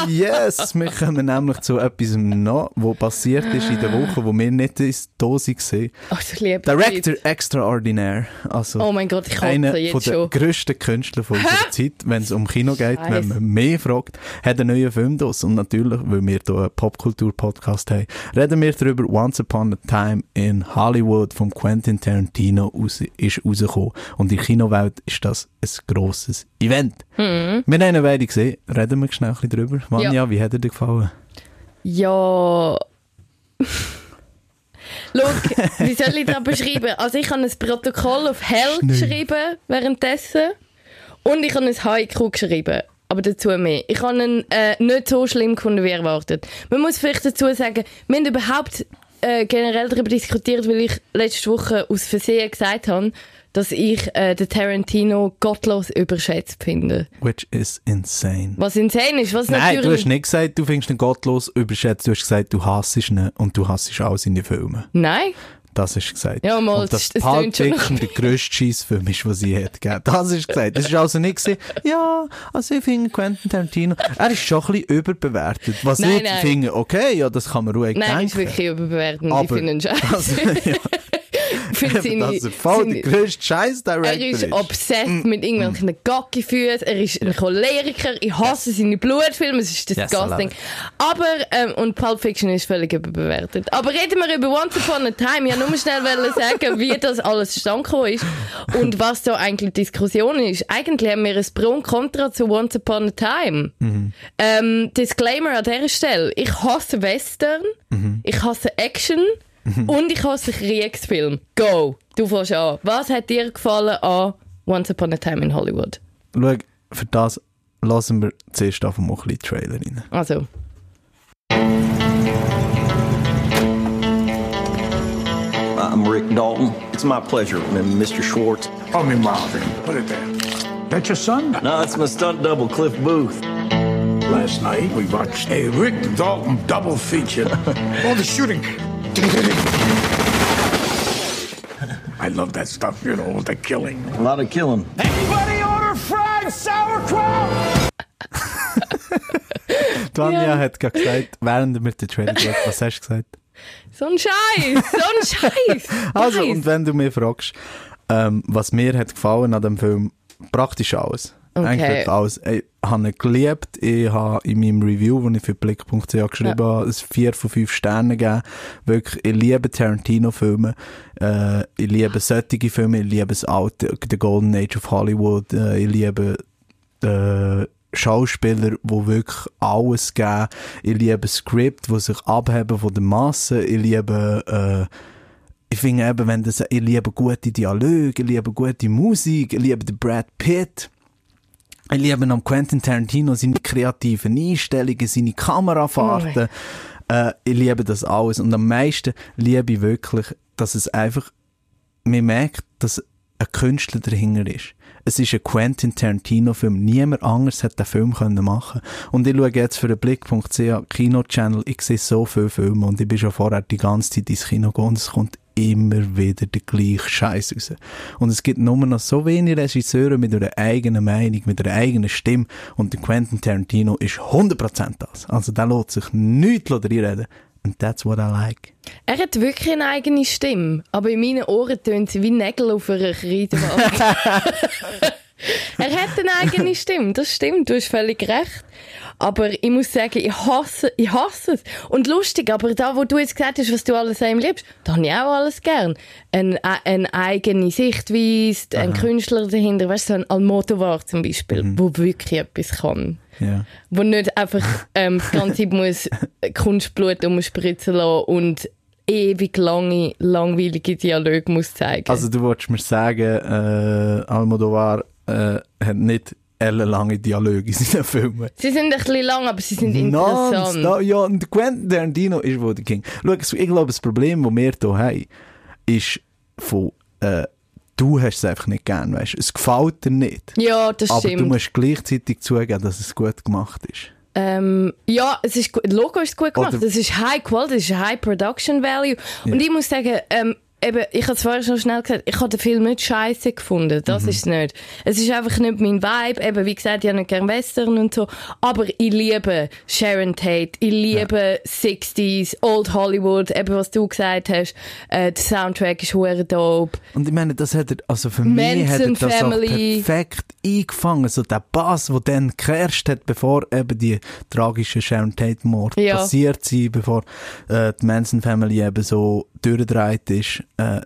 yes, wir kommen nämlich zu etwas noch, was passiert ist in der Woche, wo wir nicht in der Dose gesehen liebe Director Extraordinaire. Also Oh mein Gott, ich einer jetzt von den schon. grössten Künstler von unserer Zeit, wenn es um Kino geht, Scheiße. wenn man mehr fragt, hat einen neuen Film draus. Und natürlich, weil wir hier einen Popkultur-Podcast haben, reden wir darüber, Once Upon a Time in Hollywood vom Quentin Tarantino raus, ist rausgekommen. Und in der Kinowelt ist das ein grosses Event. Mhm. Wir haben ihn beide gesehen, reden wir schnell ein bisschen drüber. Vanja, Ja. wie hat er dir gefallen? Ja. Schau, wie soll ich das beschreiben? Also ich habe ein Protokoll auf Hell Schnell. geschrieben währenddessen und ich habe ein Haiku geschrieben. Aber dazu mehr. Ich habe ihn äh, nicht so schlimm gefunden, wie erwartet. Man muss vielleicht dazu sagen, wir haben überhaupt äh, generell darüber diskutiert, weil ich letzte Woche aus Versehen gesagt habe, dass ich äh, den Tarantino gottlos überschätzt finde. Which is insane. Was insane ist, was Nein, natürlich... du hast nicht gesagt, du findest ihn gottlos überschätzt. Du hast gesagt, du hasst ihn und du hasst all seine Filme. Nein? Das du gesagt. Ja, mal, und das- das Pulp Fiction der grösste Scheissfilm ist, was sie hat gegeben. Das du gesagt. Das ist also nicht gesehen. Ja, also ich finde Quentin Tarantino, er ist schon ein bisschen überbewertet. Was Nein, ich nein. finde, okay, ja, das kann man ruhig Nein, denken. ist wirklich überbewertend. ich Aber- finde ihn scheiße. Also, ja, ich finde seine, dass er voll der seine, grösste Scheiß-Director er ist ist. obsessed mit irgendwelchen Gackifüßen. Er ist ein Choleriker. Ich hasse seine Blutfilme. Es ist Yes, disgusting. it. Aber, ähm, und Pulp Fiction ist völlig überbewertet. Aber reden wir über Once Upon a Time. Ich wollte nur schnell sagen, wie das alles zustande gekommen ist. Und was da eigentlich die Diskussion ist. Eigentlich haben wir ein Pro und Contra zu Once Upon a Time. Ähm, Disclaimer an dieser Stelle. Ich hasse Western. Ich hasse Action. Und ich hasse Kriegsfilm. Go! Du fährst an. Was hat dir gefallen an Once Upon a Time in Hollywood? Schau, für das lassen wir zuerst einfach mal ein bisschen Trailer rein. Also, I'm Rick Dalton. It's my pleasure, Mr. Schwartz. Call me Marvin. Put it there. That's your son? No, it's my stunt double, Cliff Booth. Last night we watched a Rick Dalton double feature. All the shooting. I love that stuff, you know, the killing. A lot of killing. Anybody order fried sauerkraut? Tanja hat gerade gesagt, während wir den Trailer geschaut was hast du gesagt? so ein Scheiß! So ein Scheiß! Also, und wenn du mich fragst, ähm, was mir hat gefallen an dem Film, praktisch alles. Okay. Eigentlich alles. Ich habe ihn geliebt. Ich habe in meinem Review, das ich für Blick.ch geschrieben habe, ein 4 von 5 Sternen gegeben. Wirklich, ich liebe Tarantino-Filme. Äh, ich liebe solche Filme. Ich liebe das alte, The Golden Age of Hollywood. Äh, ich liebe äh, Schauspieler, die wirklich alles geben. Ich liebe Skript, die sich abheben von der Masse. Ich liebe, äh, ich finde eben, wenn das, ich liebe gute Dialoge, ich liebe gute Musik, ich liebe den Brad Pitt. Ich liebe am Quentin Tarantino seine kreativen Einstellungen, seine Kamerafahrten. Äh, ich liebe das alles. Und am meisten liebe ich wirklich, dass es einfach, man merkt, dass ein Künstler dahinter ist. Es ist ein Quentin Tarantino-Film. Niemand anders hätte den Film können machen Und ich schaue jetzt für den Blick.ch Kino-Channel, ich sehe so viele Filme und ich bin schon vorher die ganze Zeit ins Kino gegangen es kommt immer wieder der gleiche Scheiß raus. Und es gibt nur noch so wenige Regisseure mit einer eigenen Meinung, mit einer eigenen Stimme und der Quentin Tarantino ist 100% das. Also der lässt sich nichts reden. And that's what I like. Er hat wirklich eine eigene Stimme, aber in meinen Ohren tönt sie wie Nägel auf einer Kreidewand. er hat eine eigene Stimme, das stimmt, du hast völlig recht. Aber ich muss sagen, ich hasse, ich hasse es. Und lustig, aber da, wo du jetzt gesagt hast, was du alles an ihm liebst, da habe ich auch alles gern. Eine, eine eigene Sichtweise, ein Künstler dahinter, weißt du, so ein Almodovar zum Beispiel, Mhm. wo wirklich etwas kann. Ja. Wo nicht einfach ähm, das ganze muss Kunstblut umspritzen lassen und ewig lange, langweilige Dialoge muss zeigen. Also du wolltest mir sagen, äh, Almodovar äh, hat nicht ellenlange Dialoge in seinen Filmen. sie sind ein bisschen lang, aber sie sind interessant. Nonstop. Ja, und Quentin Tarantino ist wohl der King. Schau, es- ich glaube, das Problem, das wir hier haben, ist von, äh, du hast es einfach nicht gern, weißt. Es gefällt dir nicht. Ja, das aber stimmt. du musst gleichzeitig zugeben, dass es gut gemacht ist. Ähm, ja, es ist Logo ist gut gemacht. Oder- Das ist High Quality, das ist High Production Value. Und ich muss sagen, ähm, eben, ich habe es vorher schon schnell gesagt, ich habe den Film nicht scheiße gefunden. Mhm. Das ist es nicht. Es ist einfach nicht mein Vibe. Eben, wie gesagt, ich habe nicht gern Western und so. Aber ich liebe Sharon Tate. Ich liebe 60s, Old Hollywood. Eben, was du gesagt hast. Äh, der Soundtrack ist hure dope. Und ich meine, das hat er, also für mich hat er Manson das Family. auch perfekt eingefangen. So der Bass, der dann geherrscht hat, bevor eben die tragische Sharon Tate Mord Ja. passiert sind, bevor äh, die Manson Family eben so durchgedreht ist. Äh,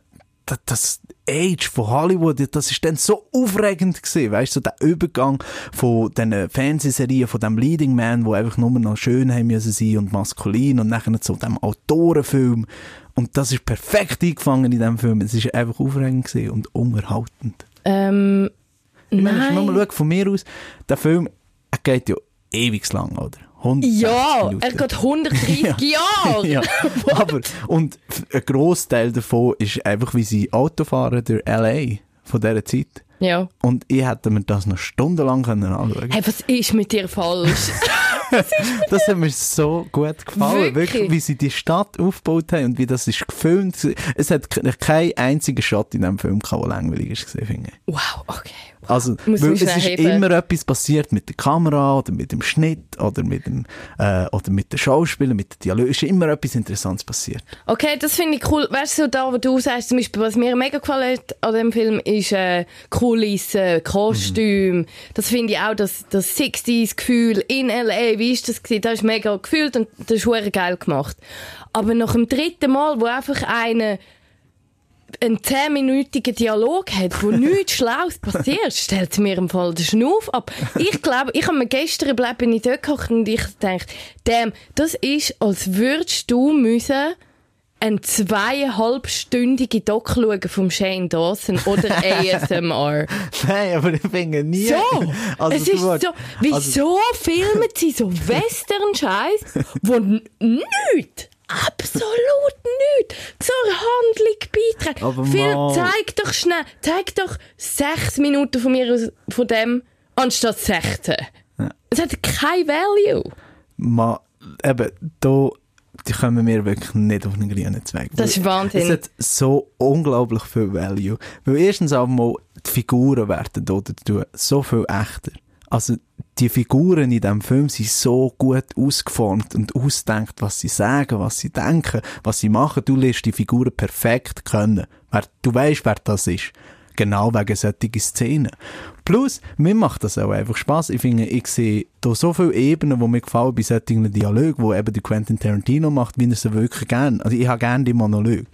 das, das Age von Hollywood, das ist dann so aufregend gewesen, weißt du, so der Übergang von den Fernsehserien, von dem Leading Man, wo einfach nur noch schön haben müssen sein und maskulin und nachher zu dem Autorenfilm. Und das ist perfekt eingefangen in diesem Film. Es ist einfach aufregend gewesen und unterhaltend. Ähm, Ich meine, nein. wenn man schaut, von mir aus, der Film, er geht ja ewig lang, oder? 160 ja, Minuten. er geht 130 Jahre. ja, aber, und ein Grossteil davon ist einfach, wie sie Auto fahren durch L.A. von dieser Zeit. ja. Und ich hätte mir das noch stundenlang können anschauen Hey, was ist mit dir falsch? Das hat mir so gut gefallen. Wirklich? Wirklich? wie sie die Stadt aufgebaut haben und wie das ist gefilmt. Es hat ke- keinen einzigen Shot in diesem Film gehabt, der langweilig ist, gesehen, finde ich. wow, okay. Also, weil mich es ist heben. immer etwas passiert mit der Kamera oder mit dem Schnitt oder mit dem, äh, oder mit den Schauspielern, mit den Dialogen. Es ist immer etwas Interessantes passiert. Okay, das finde ich cool. Weißt du, so da, wo du sagst, zum Beispiel, was mir mega gefallen hat an dem Film, ist äh, Kulissen, Kostüm. Das finde ich auch, das, das 60s-Gefühl in L.A., wie ist das gewesen? Das ist mega gefühlt und das ist geil gemacht. Aber nach dem dritten Mal, wo einfach einer einen zehnminütigen Dialog hat, wo nichts Schlaues passiert, stellt mir im Fall den Schnuff ab. Ich glaube, ich habe mir gestern bleib bin ich dort gekocht und ich dachte, damn, das ist, als würdest du müssen eine zweieinhalbstündige Doc schauen vom Shane Dawson oder ASMR. Nein, aber ich finde nie. So! Also, es ist so, wieso filmen sie so Western-Scheiß, wo nichts, absolut nichts zur Handlung Phil, mal- zeig doch schnell, zeig doch sechs Minuten von mir aus, von dem, anstatt 16. Es hat kein Value. Ma, eben, da, die kommen wir wirklich nicht auf einen grünen Zweig. Das ist Wahnsinn. Es hat so unglaublich viel Value. Weil erstens einmal, die Figuren werden dort so viel echter. Also, die Figuren in diesem Film sind so gut ausgeformt und ausdenkt, was sie sagen, was sie denken, was sie machen. Du lässt die Figuren perfekt können. Wer, du weißt, wer das ist. Genau wegen solchen Szenen. Plus, mir macht das auch einfach Spaß. Ich finde, ich sehe da so viele Ebenen, die mir gefallen bei solchen Dialogen, wo eben der Quentin Tarantino macht, wie er sie wirklich gerne. Also ich habe gerne die Monologe.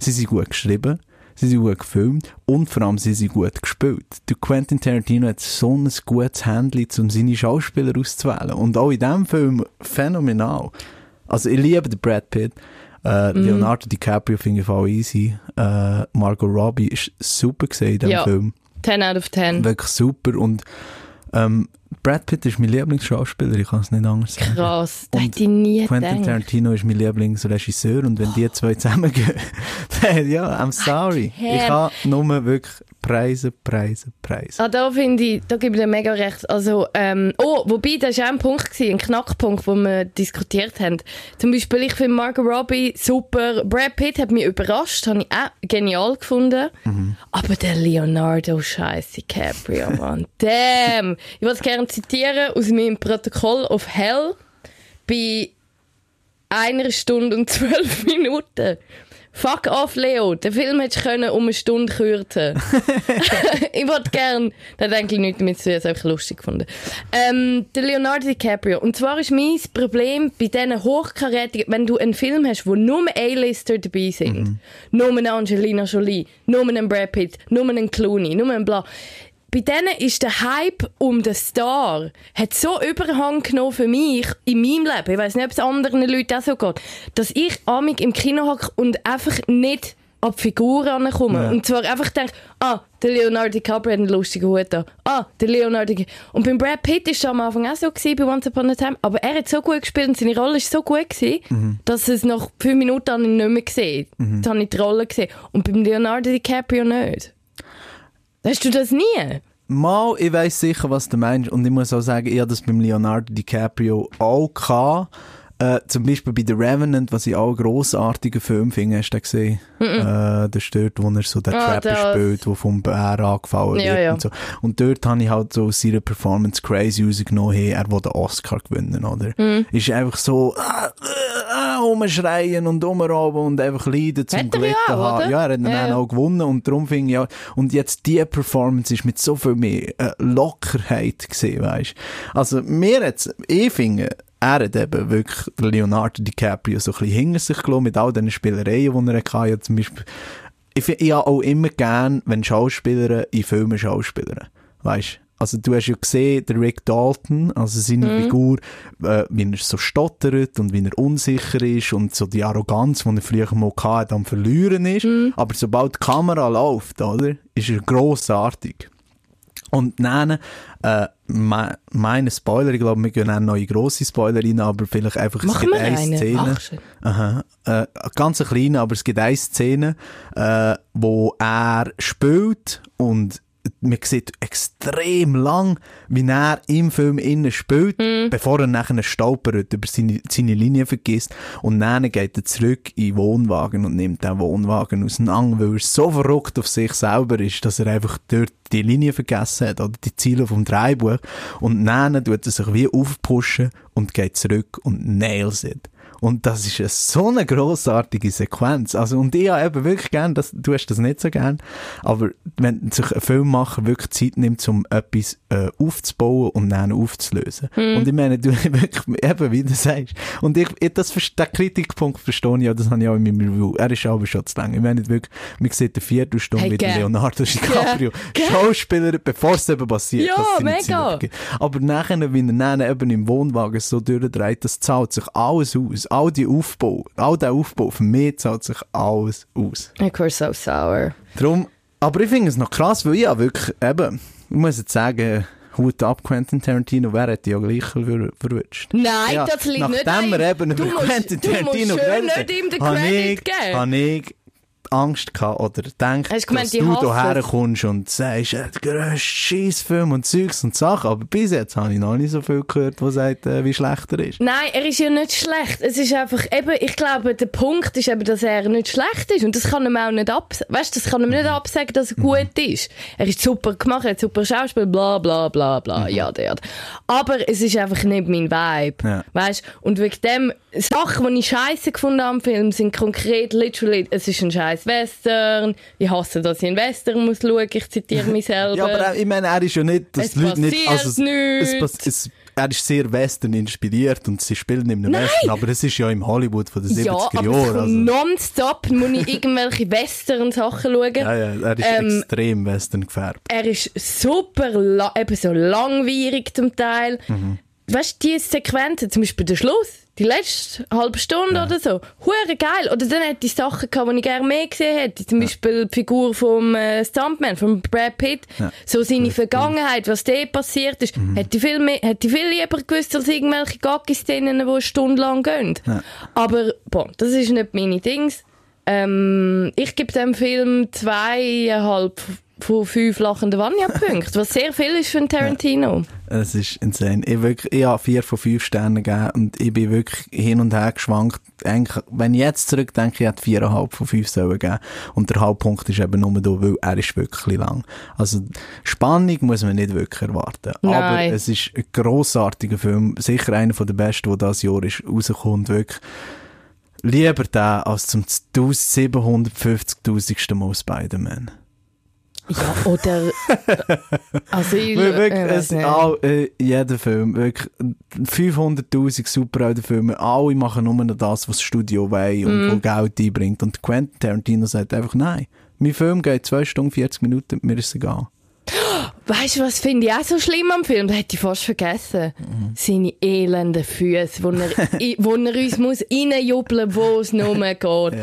Sie sind gut geschrieben, sie sind gut gefilmt und vor allem sie sind gut gespielt. Der Quentin Tarantino hat so ein gutes Handling, um seine Schauspieler auszuwählen. Und auch in diesem Film phänomenal. Also ich liebe den Brad Pitt. Äh, Leonardo DiCaprio finde ich auch easy. Äh, Margot Robbie ist super gesehen in diesem Ja. Film. 10 out of 10. Wirklich super. Und ähm, Brad Pitt ist mein Lieblingsschauspieler, ich kann es nicht anders sagen. Krass, das hätte ich nie Quentin gedacht. Tarantino ist mein Lieblingsregisseur und wenn die zwei zusammengehen, dann, ja, I'm sorry. Ich habe nur wirklich Preise, Preise, Preise. Ah, da finde ich, da gebe ich dir mega recht. Also, ähm, oh, wobei, das war auch ein Punkt, gewesen, ein Knackpunkt, wo wir diskutiert haben. Zum Beispiel, ich finde Margot Robbie super. Brad Pitt hat mich überrascht, habe ich auch genial gefunden. Aber der Leonardo Scheiß DiCaprio, Mann. Damn! Ich wollte es gerne zitieren aus meinem Protokoll of Hell bei einer Stunde und zwölf Minuten. Fuck off, Leo. Den Film hättest du können um eine Stunde kürzen Ich wollte gern, da denke ich nicht damit zu jetzt einfach lustig gefunden. Ähm, der Leonardo DiCaprio. Und zwar ist mein Problem bei diesen hochkarätigen, wenn du einen Film hast, wo nur A-Lister dabei sind, nur eine Angelina Jolie, nur einen Brad Pitt, nur einen Clooney, nur einen bla. Bei denen ist der Hype um den Star hat so Überhang genommen für mich in meinem Leben. Ich weiß nicht, ob es anderen Leuten auch so geht, dass ich amig im Kino hocke und einfach nicht an die Figur rankomme. Ja. Und zwar einfach denke, ah, der Leonardo DiCaprio hat einen lustigen Hut da. Ah, der Leonardo Di Und beim Brad Pitt ist es am Anfang auch so gewesen, bei Once Upon a Time. Aber er hat so gut gespielt und seine Rolle ist so gut gewesen, dass es nach fünf Minuten nicht mehr gesehen. Jetzt habe ich die Rolle gesehen. Und beim Leonardo DiCaprio nicht. Hast du das nie? Mal, ich weiss sicher, was du meinst. Und ich muss auch sagen, ich habe das beim Leonardo DiCaprio auch gehabt. Äh, zum Beispiel bei The Revenant, was ich auch einen grossartigen Film finde, hast du den gesehen? Äh, der stört, wo er so den Ah, Trapper das. spielt, der vom Bär angefallen Ja, wird ja. und so. Und dort habe ich halt so aus seiner Performance crazy rausgenommen, hey, er will den Oscar gewinnen, oder? Mhm. Ist einfach so, ah, ah, umschreien und umrauben und einfach leiden zum er Glück ja auch, oder? Ja, er hat Ja, dann auch gewonnen und darum finde ich auch, und jetzt die Performance ist mit so viel mehr äh, Lockerheit gesehen, weißt Also, mir jetzt, ich finde, er hat eben wirklich Leonardo DiCaprio so ein bisschen hinter sich gelassen mit all diesen Spielereien, die er hatte. Ja, zum Beispiel, ich, ich habe auch immer gern, wenn Schauspieler in Filmen schauspielern. Weißt Also, du hast ja gesehen, der Rick Dalton, also seine Mhm. Figur, äh, wie er so stottert und wie er unsicher ist und so die Arroganz, die er früher mal hatte, am Verlieren ist. Mhm. Aber sobald die Kamera läuft, oder, ist er grossartig. Und dann, äh, me meine Spoiler, ich glaube, wir gehen auch neue grosse Spoiler rein, aber vielleicht einfach, es Machen gibt eine? Szene. Aha, äh, ganz eine kleine, aber es gibt eine Szene, äh, wo er spielt und man sieht extrem lang, wie er im Film innen spielt, bevor er nachher stolpert, über seine, seine Linie vergisst. Und dann geht er zurück in den Wohnwagen und nimmt den Wohnwagen auseinander, weil er so verrückt auf sich selber ist, dass er einfach dort die Linie vergessen hat, oder die Ziele vom Dreibuch. Und dann tut er sich wie aufpushen und geht zurück und nails it. Und das ist eine, so eine grossartige Sequenz. Also, und ich habe eben wirklich gern, das, du hast das nicht so gern, aber wenn sich ein Filmmacher wirklich Zeit nimmt, um etwas äh, aufzubauen und dann aufzulösen. Und ich meine, du wirklich, eben, wie du sagst. Und ich, ich das, den Kritikpunkt verstehe ich ja, das habe ich auch in meinem Review. Er ist aber schon zu lang. Ich meine wirklich, man sieht eine Viertelstunde Hey, mit gell. Leonardo DiCaprio. Gell. Schauspieler, bevor es eben passiert. Ja, mega. Aber nachher, wie er dann eben im Wohnwagen so durchdreht, das zahlt sich alles aus. All die Aufbau, all der Aufbau, für mich zahlt sich alles aus. Ich war so sour. Drum, aber ich finde es noch krass, weil ich ja wirklich, eben, ich muss jetzt sagen, Hut ab, Quentin Tarantino, wer hat die ja gleich ver verwünscht? Nein, Ja, das liegt nicht Nachdem wir eben über Quentin Tarantino geredet den habe ich, habe ich Angst gehabt oder gemeint, dass die du hassen hierher es? kommst und sagst, äh, der grösste Scheissfilm und Zeugs und Sachen. Aber bis jetzt habe ich noch nicht so viel gehört, der sagt, äh, wie schlecht er ist. Nein, er ist ja nicht schlecht. Es ist einfach, eben, ich glaube, der Punkt ist eben, dass er nicht schlecht ist. Und das kann ihm auch nicht absagen. Weißt das kann ihm nicht absagen, dass er gut ist. Er ist super gemacht, er hat super Schauspiel, bla, bla, bla, bla, ja, ja. Aber es ist einfach nicht mein Vibe. Ja. Weißt? Und wegen dem, Sachen, die ich scheiße gefunden habe am Film, sind konkret, literally, es ist ein scheiß Western. Ich hasse, dass ich einen Western muss schauen. Ich zitiere mich selber. Ja, aber ich meine, er ist ja nicht, dass Es die Leute nicht, also, es, pass- es, er ist sehr Western inspiriert und sie spielen in Nein. Western, aber es ist ja im Hollywood von den 70er Ja, aber es Jahren. Also. nonstop muss ich irgendwelche Western-Sachen schauen. Ja, ja, er ist Ähm, extrem Western gefärbt. Er ist super, eben so langwierig zum Teil. Mhm. Weißt du, die Sequenzen, zum Beispiel der Schluss, die letzte halbe Stunde Ja. oder so. Hure geil. Oder dann hätte ich Sachen gehabt, die ich gerne mehr gesehen hätte. Zum Beispiel die Figur vom äh, Stuntman, von Brad Pitt. So seine Vergangenheit, was da passiert ist. Mhm. Hätte ich viel mehr, hätte ich viel lieber gewusst als irgendwelche Gaggi-Szenen, die eine Stunde lang gehen. Aber, boah, das ist nicht meine Dings. Ähm, ich gebe dem Film zweieinhalb von fünf lachenden Vanya-Punkten, was sehr viel ist für einen Tarantino. Es ist insane. Ich, wirklich, ich habe vier von fünf Sternen gegeben und ich bin wirklich hin und her geschwankt. Eigentlich, wenn ich jetzt zurückdenke, ich hätte viereinhalb von fünf sollen geben. Und der Halbpunkt ist eben nur da, weil er ist wirklich lang. Also, Spannung muss man nicht wirklich erwarten. Nein. Aber es ist ein grossartiger Film. Sicher einer der besten, der dieses Jahr ist, rauskommt. Wirklich. Lieber der als zum 750.000. Mal Spider-Man. Ja, oder. also, ich, Weil wirklich, äh, es, all, äh, jeder Film, wirklich 500'000 Superheldenfilme, alle machen nur noch das, was das Studio will und Mhm. wo Geld einbringt. Und Quentin Tarantino sagt einfach, nein, mein Film geht 2 Stunden 40 Minuten, mir ist es egal. Weißt du, was finde ich auch so schlimm am Film? Das hätte ich fast vergessen. Mhm. Seine elenden Füße, wo er, i- wo er uns muss reinjubeln wo es nur geht.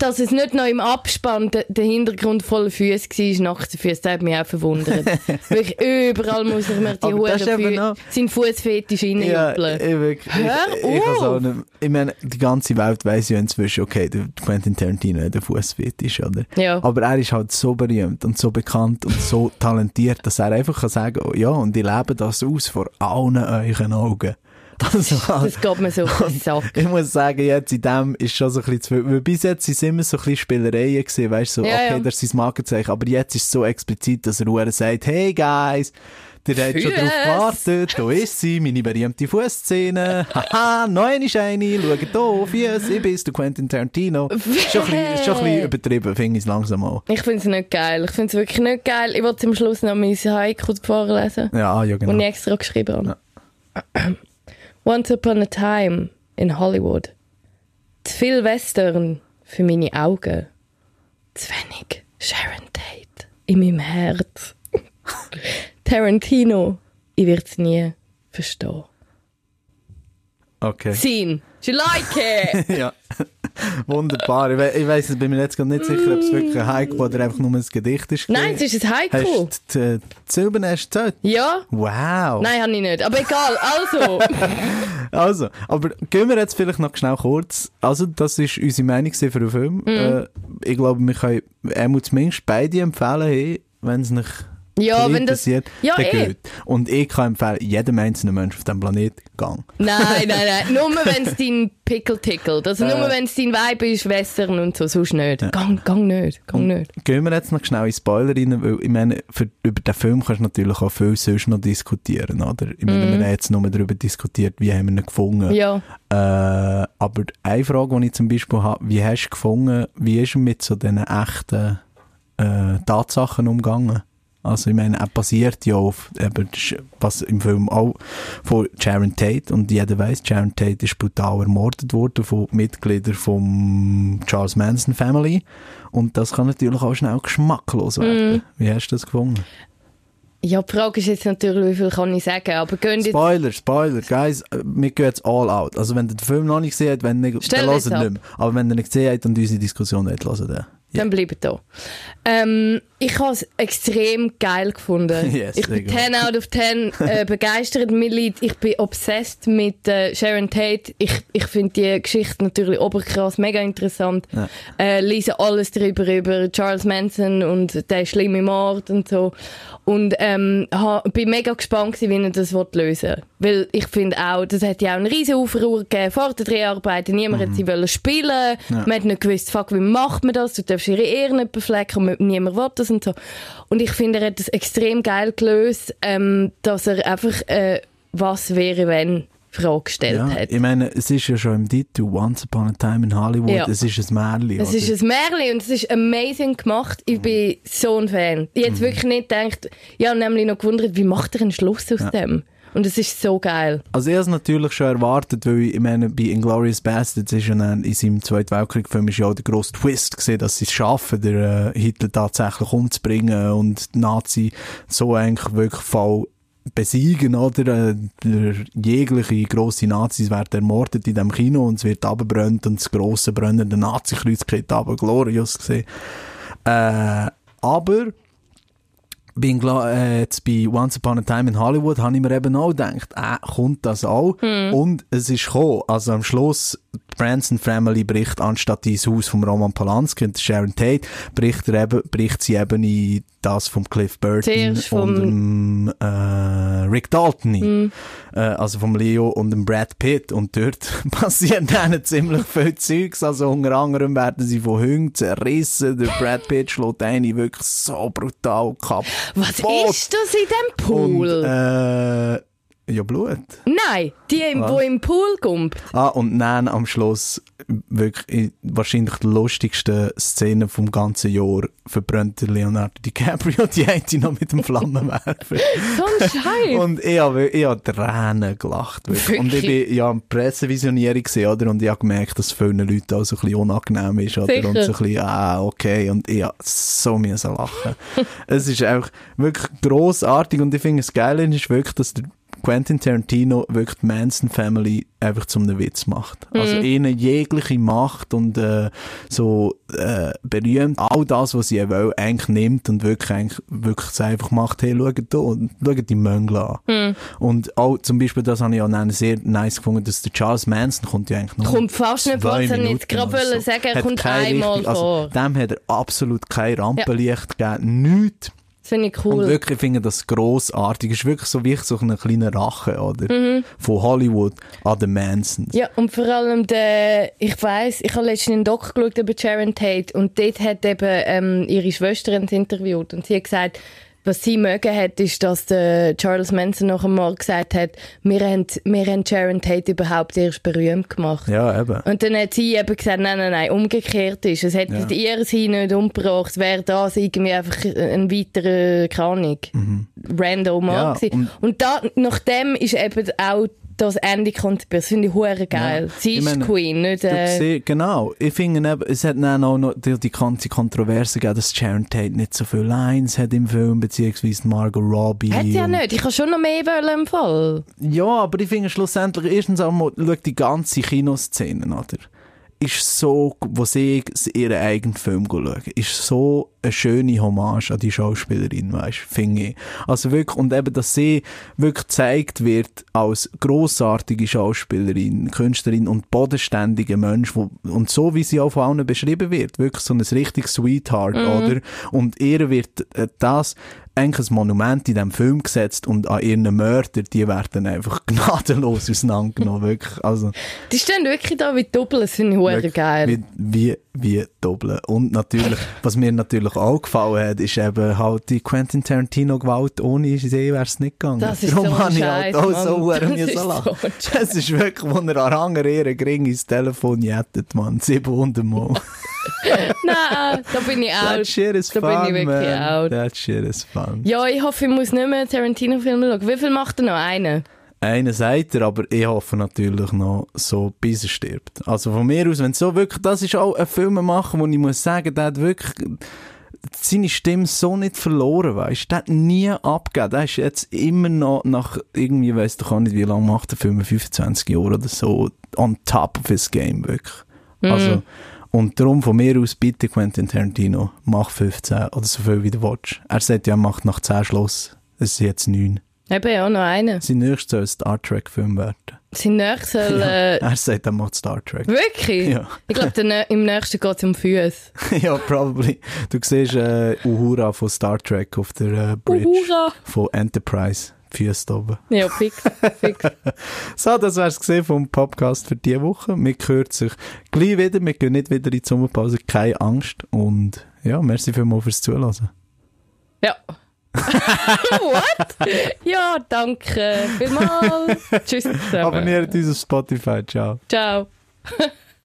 Dass es nicht noch im Abspann der, der Hintergrund voller Füße war, nachts Füße, das hat mich auch verwundert. Wirklich, überall muss er mir die Huren Füße, seinen Fußfetisch reinjubeln. ich, wirklich, Hör ich, ich, ich, auf! auch nicht- ich meine, die ganze Welt weiss ja inzwischen, okay, der Quentin Tarantino hat einen Fußfetisch, oder? Ja. Aber er ist halt so berühmt und so bekannt und so talentiert, dass er einfach kann sagen oh, ja, und ich lebe das aus vor allen euren Augen. Also, Das geht mir so auf den Sack. ich muss sagen, jetzt in dem ist schon so ein bisschen zu viel. Weil bis jetzt sind es immer so ein bisschen Spielereien gewesen, weißt du, so, Ja, okay, ja. das ist sein Markenzeichen, aber jetzt ist es so explizit, dass er sagt, hey guys, der hat schon drauf Füss. gewartet, da ist sie, meine berühmte Fußszene, haha, neun ist eine, schaut hier, Füss, ich bin's, der Quentin Tarantino. Schon ein bisschen, schon ein bisschen übertrieben, finde ich es langsam mal. Ich finde es nicht geil. Ich finde es wirklich nicht geil. Ich wollte zum Schluss noch mein Haiku vorlesen. Ja, ja, genau. Und ich extra geschrieben habe. Once upon a time in Hollywood. Zu viel Western für meine Augen. Zu wenig Sharon Tate in meinem Herz. Tarantino, ich werde es nie verstehen. Okay. Scene. You like it? ja. Wunderbar. Ich, we ich weiss, ich bin mir jetzt gerade nicht sicher, ob es wirklich ein Haiku oder einfach nur ein Gedicht ist. Nein, es ist ein Haiku. Hast du Silben erst gezählt? Ja? Wow. Nein, habe ich nicht. Aber egal, also. Also, aber gehen wir jetzt vielleicht noch schnell kurz. Also, das ist unsere Meinung für den Film. Mhm. Äh, ich glaube, wir können zumindest beide empfehlen, hey, wenn es nicht Ja, wenn das- passiert, Ja, dann eh. geht. Und ich kann empfehlen, jedem einzelnen Menschen auf diesem Planeten, gang. Nein, nein, nein. Nur wenn es dein Pickel tickelt. Also nur wenn es dein Vibe ist, Western und so. Sonst nicht. Gang, gang nicht. Gang nicht. Gehen wir jetzt noch schnell in Spoiler rein, weil ich meine, für, über den Film kannst du natürlich auch viel sonst noch diskutieren, oder? Ich meine, Mhm. wir haben jetzt nur darüber diskutiert, wie haben wir ihn gefunden. Ja. Äh, aber eine Frage, die ich zum Beispiel habe, wie hast du gefunden, wie ist er mit so diesen echten äh, Tatsachen umgegangen? Also ich meine, er basiert ja auf, eben, was im Film auch von Sharon Tate und jeder weiß, Sharon Tate ist brutal ermordet worden von Mitgliedern vom Charles Manson Family und das kann natürlich auch schnell geschmacklos werden. Mhm. Wie hast du das gefunden? Ja, die Frage ist jetzt natürlich, wie viel kann ich sagen. Aber gehen jetzt... Spoiler, Spoiler, guys, wir gehen jetzt all out. Also wenn ihr den Film noch nicht gesehen habt, wenn nicht, dann hört ab. nicht mehr. Aber wenn ihr nicht gesehen habt und unsere Diskussion nicht hört, dann. Dann bleibt da. Ähm, ich habe es extrem geil gefunden. Yes, ich bin there you 10 out of 10 äh, begeistert. Liegt, ich bin obsessed mit äh, Sharon Tate. Ich, ich finde die Geschichte natürlich oberkrass, mega interessant. Ja. Äh, lese alles darüber, über Charles Manson und der schlimme Mord und so. Und ähm, ha, bin mega gespannt gewesen, wie er das will lösen Weil ich finde auch, das hat ja auch einen riesen Aufruhr gegeben vor den Dreharbeiten. Niemand hat sie wollen spielen. Ja. Man hat nicht gewusst, fuck, wie macht man das? Du darfst ihre Ehre nicht beflecken und niemand will das und so. Und ich finde, er hat das extrem geil gelöst, ähm, dass er einfach äh, was wäre, wenn Frage gestellt Ja, hat. ich meine, es ist ja schon im Titel Once Upon a Time in Hollywood, Ja. es ist ein Märchen. Es ist ein Märchen und es ist amazing gemacht. Ich bin so ein Fan. Ich Mhm. hätte wirklich nicht gedacht, ja, nämlich noch gewundert, wie macht er einen Schluss aus Ja. dem? Und es ist so geil. Also ich habe es natürlich schon erwartet, weil ich, meine, bei Inglourious Bastards ist ja dann in seinem Zweiten Weltkrieg-Film ja auch der grosse Twist gesehen, dass sie es schaffen, den äh, Hitler tatsächlich umzubringen und die Nazi so eigentlich wirklich voll besiegen, oder? Äh, der, jegliche grosse Nazis werden ermordet in dem Kino und es wird abgebrannt und das grosse brennende Nazi-Kreuz geht aber glorious gesehen. Äh, aber bin äh, jetzt bei Once Upon a Time in Hollywood habe ich mir eben auch gedacht, äh, kommt das auch? Und es ist gekommen. Also am Schluss, die Branson Family bricht anstatt ins Haus vom Roman Polanski und Sharon Tate, bricht, er eben, bricht sie eben in das vom Cliff Burton Zuerst vom- und dem, äh, Rick Dalton ein. Äh, also vom Leo und dem Brad Pitt. Und dort passiert dann ziemlich viel Zeugs. Also unter anderem werden sie von Hunden zerrissen. Der Brad Pitt schlägt eine wirklich so brutal kaputt. Was ist das in dem Pool? Und, äh, ja, Blut. Nein, die, im- Was? wo im Pool kommt. Ah, und dann am Schluss wirklich wahrscheinlich die lustigste Szene vom ganzen Jahr verbrennt der Leonardo DiCaprio die eine noch mit dem Flammenwerfer. So ein Scheiß. Und ich habe ich hab Tränen gelacht. Wirklich. Und ich Wirklich? bin ja Pressevisionierung gesehen, oder? Und ich habe gemerkt, dass es vielen Leuten auch so ein bisschen unangenehm ist, oder? Sicher. Und so ein bisschen, ah, okay. Und ich habe so müssen lachen. es ist einfach wirklich grossartig und ich finde es geil ist wirklich, dass der Quentin Tarantino wirklich die Manson Family einfach zum einen Witz macht. Also ihnen jegliche Macht und äh, so äh, berühmt all das, was sie wollen, eigentlich nimmt und wirklich, eigentlich, wirklich so einfach macht, hey, schaut da und schaut die Möngel an. Und auch zum Beispiel, das habe ich auch sehr nice gefunden, dass der Charles Manson kommt ja eigentlich noch Kommt fast nicht ich Minuten jetzt gerade wollen sagen, er kommt einmal richtig- also, vor. Dem hat er absolut kein Rampenlicht gegeben, nichts. Finde ich Und cool. wirklich, ich finde das grossartig. Es ist wirklich so wie so ein kleiner Rache, oder? Mhm. Von Hollywood an den Mansons. Ja, und vor allem der, ich weiss, ich habe letztens einen Doc geschaut über Sharon Tate und dort hat eben ähm, ihre Schwester interviewt und sie hat gesagt, was sie mögen hat, ist, dass der Charles Manson noch einmal gesagt hat, wir haben, wir haben Sharon Tate überhaupt erst berühmt gemacht. Ja, eben. Und dann hat sie eben gesagt, nein, nein, nein, umgekehrt ist. Es hätte Ja. ihr sie nicht umgebracht, wäre das irgendwie einfach ein weiterer, keine Ahnung, random Mann Mhm. Ja, gewesen. und- Und, da, nachdem ist eben auch das Ende konzipiert. Das finde ich hure geil. Ja. Sie ist meine, Queen, nicht äh, siehst, genau. Ich finde eben, es hat dann auch noch die, die ganze Kontroverse gegeben, dass Sharon Tate nicht so viele Lines hat im Film, beziehungsweise Margot Robbie. Hat sie ja nicht. Ich kann schon noch mehr wollen im Fall. Ja, aber ich finde schlussendlich, erstens einmal, schau die ganze Kinoszene, oder? Ist so, wo sie ihren eigenen Film schauen, ist so eine schöne Hommage an die Schauspielerin, weißt finde ich. Also wirklich, und eben, dass sie wirklich gezeigt wird als grossartige Schauspielerin, Künstlerin und bodenständige Mensch, wo, und so wie sie auch von allen beschrieben wird, wirklich so ein richtig Sweetheart, oder? Und ihr wird äh, das eigentlich ein Monument in diesem Film gesetzt und an ihren Mörder, die werden einfach gnadenlos auseinandergenommen, wirklich. Also, Die stehen wirklich da wie Doppel. Das finde ich hure wirklich geil. Wie, wie, wie doppeln. Und natürlich, was mir natürlich auch gefallen hat, ist eben halt die Quentin Tarantino Gewalt ohne sie wäre es nicht gegangen. Das ist Darum so habe ich halt auch Mann. so Das ist so lachen. ein Es ist wirklich, wo er an Hanger ihren Gring ins Telefon jettet, man. 700 Mal. Nein, da bin ich That out. shit is Da fun, bin ich wirklich man. out. That shit is fun. Ja, ich hoffe, ich muss nicht mehr Tarantino-Filme schauen. Wie viel macht er noch? Einen? Einen sagt er, aber ich hoffe natürlich noch so, bis er stirbt. Also von mir aus, wenn so wirklich, das ist auch ein Film machen, wo ich muss sagen, der hat wirklich seine Stimme so nicht verloren, weißt Der hat nie abgegeben. Der ist jetzt immer noch nach irgendwie, weiss doch auch nicht, wie lange macht der Film, 25 Jahre oder so, on top of his game, wirklich. Also, und darum von mir aus, bitte Quentin Tarantino, mach 15 oder so viel wie du willst. Er sagt ja, er macht nach 10 Schluss. Es ist jetzt 9. Eben, ja, noch einen. Sein nächstes soll Star Trek-Film werden. Sein nächstes soll... Äh, Er sagt, er macht Star Trek. wirklich? Ja. Ich glaube, im nächsten geht es um Füße. ja, probably. Du siehst äh, Uhura von Star Trek auf der äh, Bridge Uhura. von Enterprise. Füße oben. Ja, fix, fix. So, das wär's gesehen vom Podcast für diese Woche. Wir hören sich gleich wieder. Wir gehen nicht wieder in die Sommerpause. Keine Angst. Und ja, merci vielmals fürs Zuhören. Ja. What? Ja, danke vielmals. Tschüss zusammen. Abonniert uns auf Spotify. Ciao. Ciao.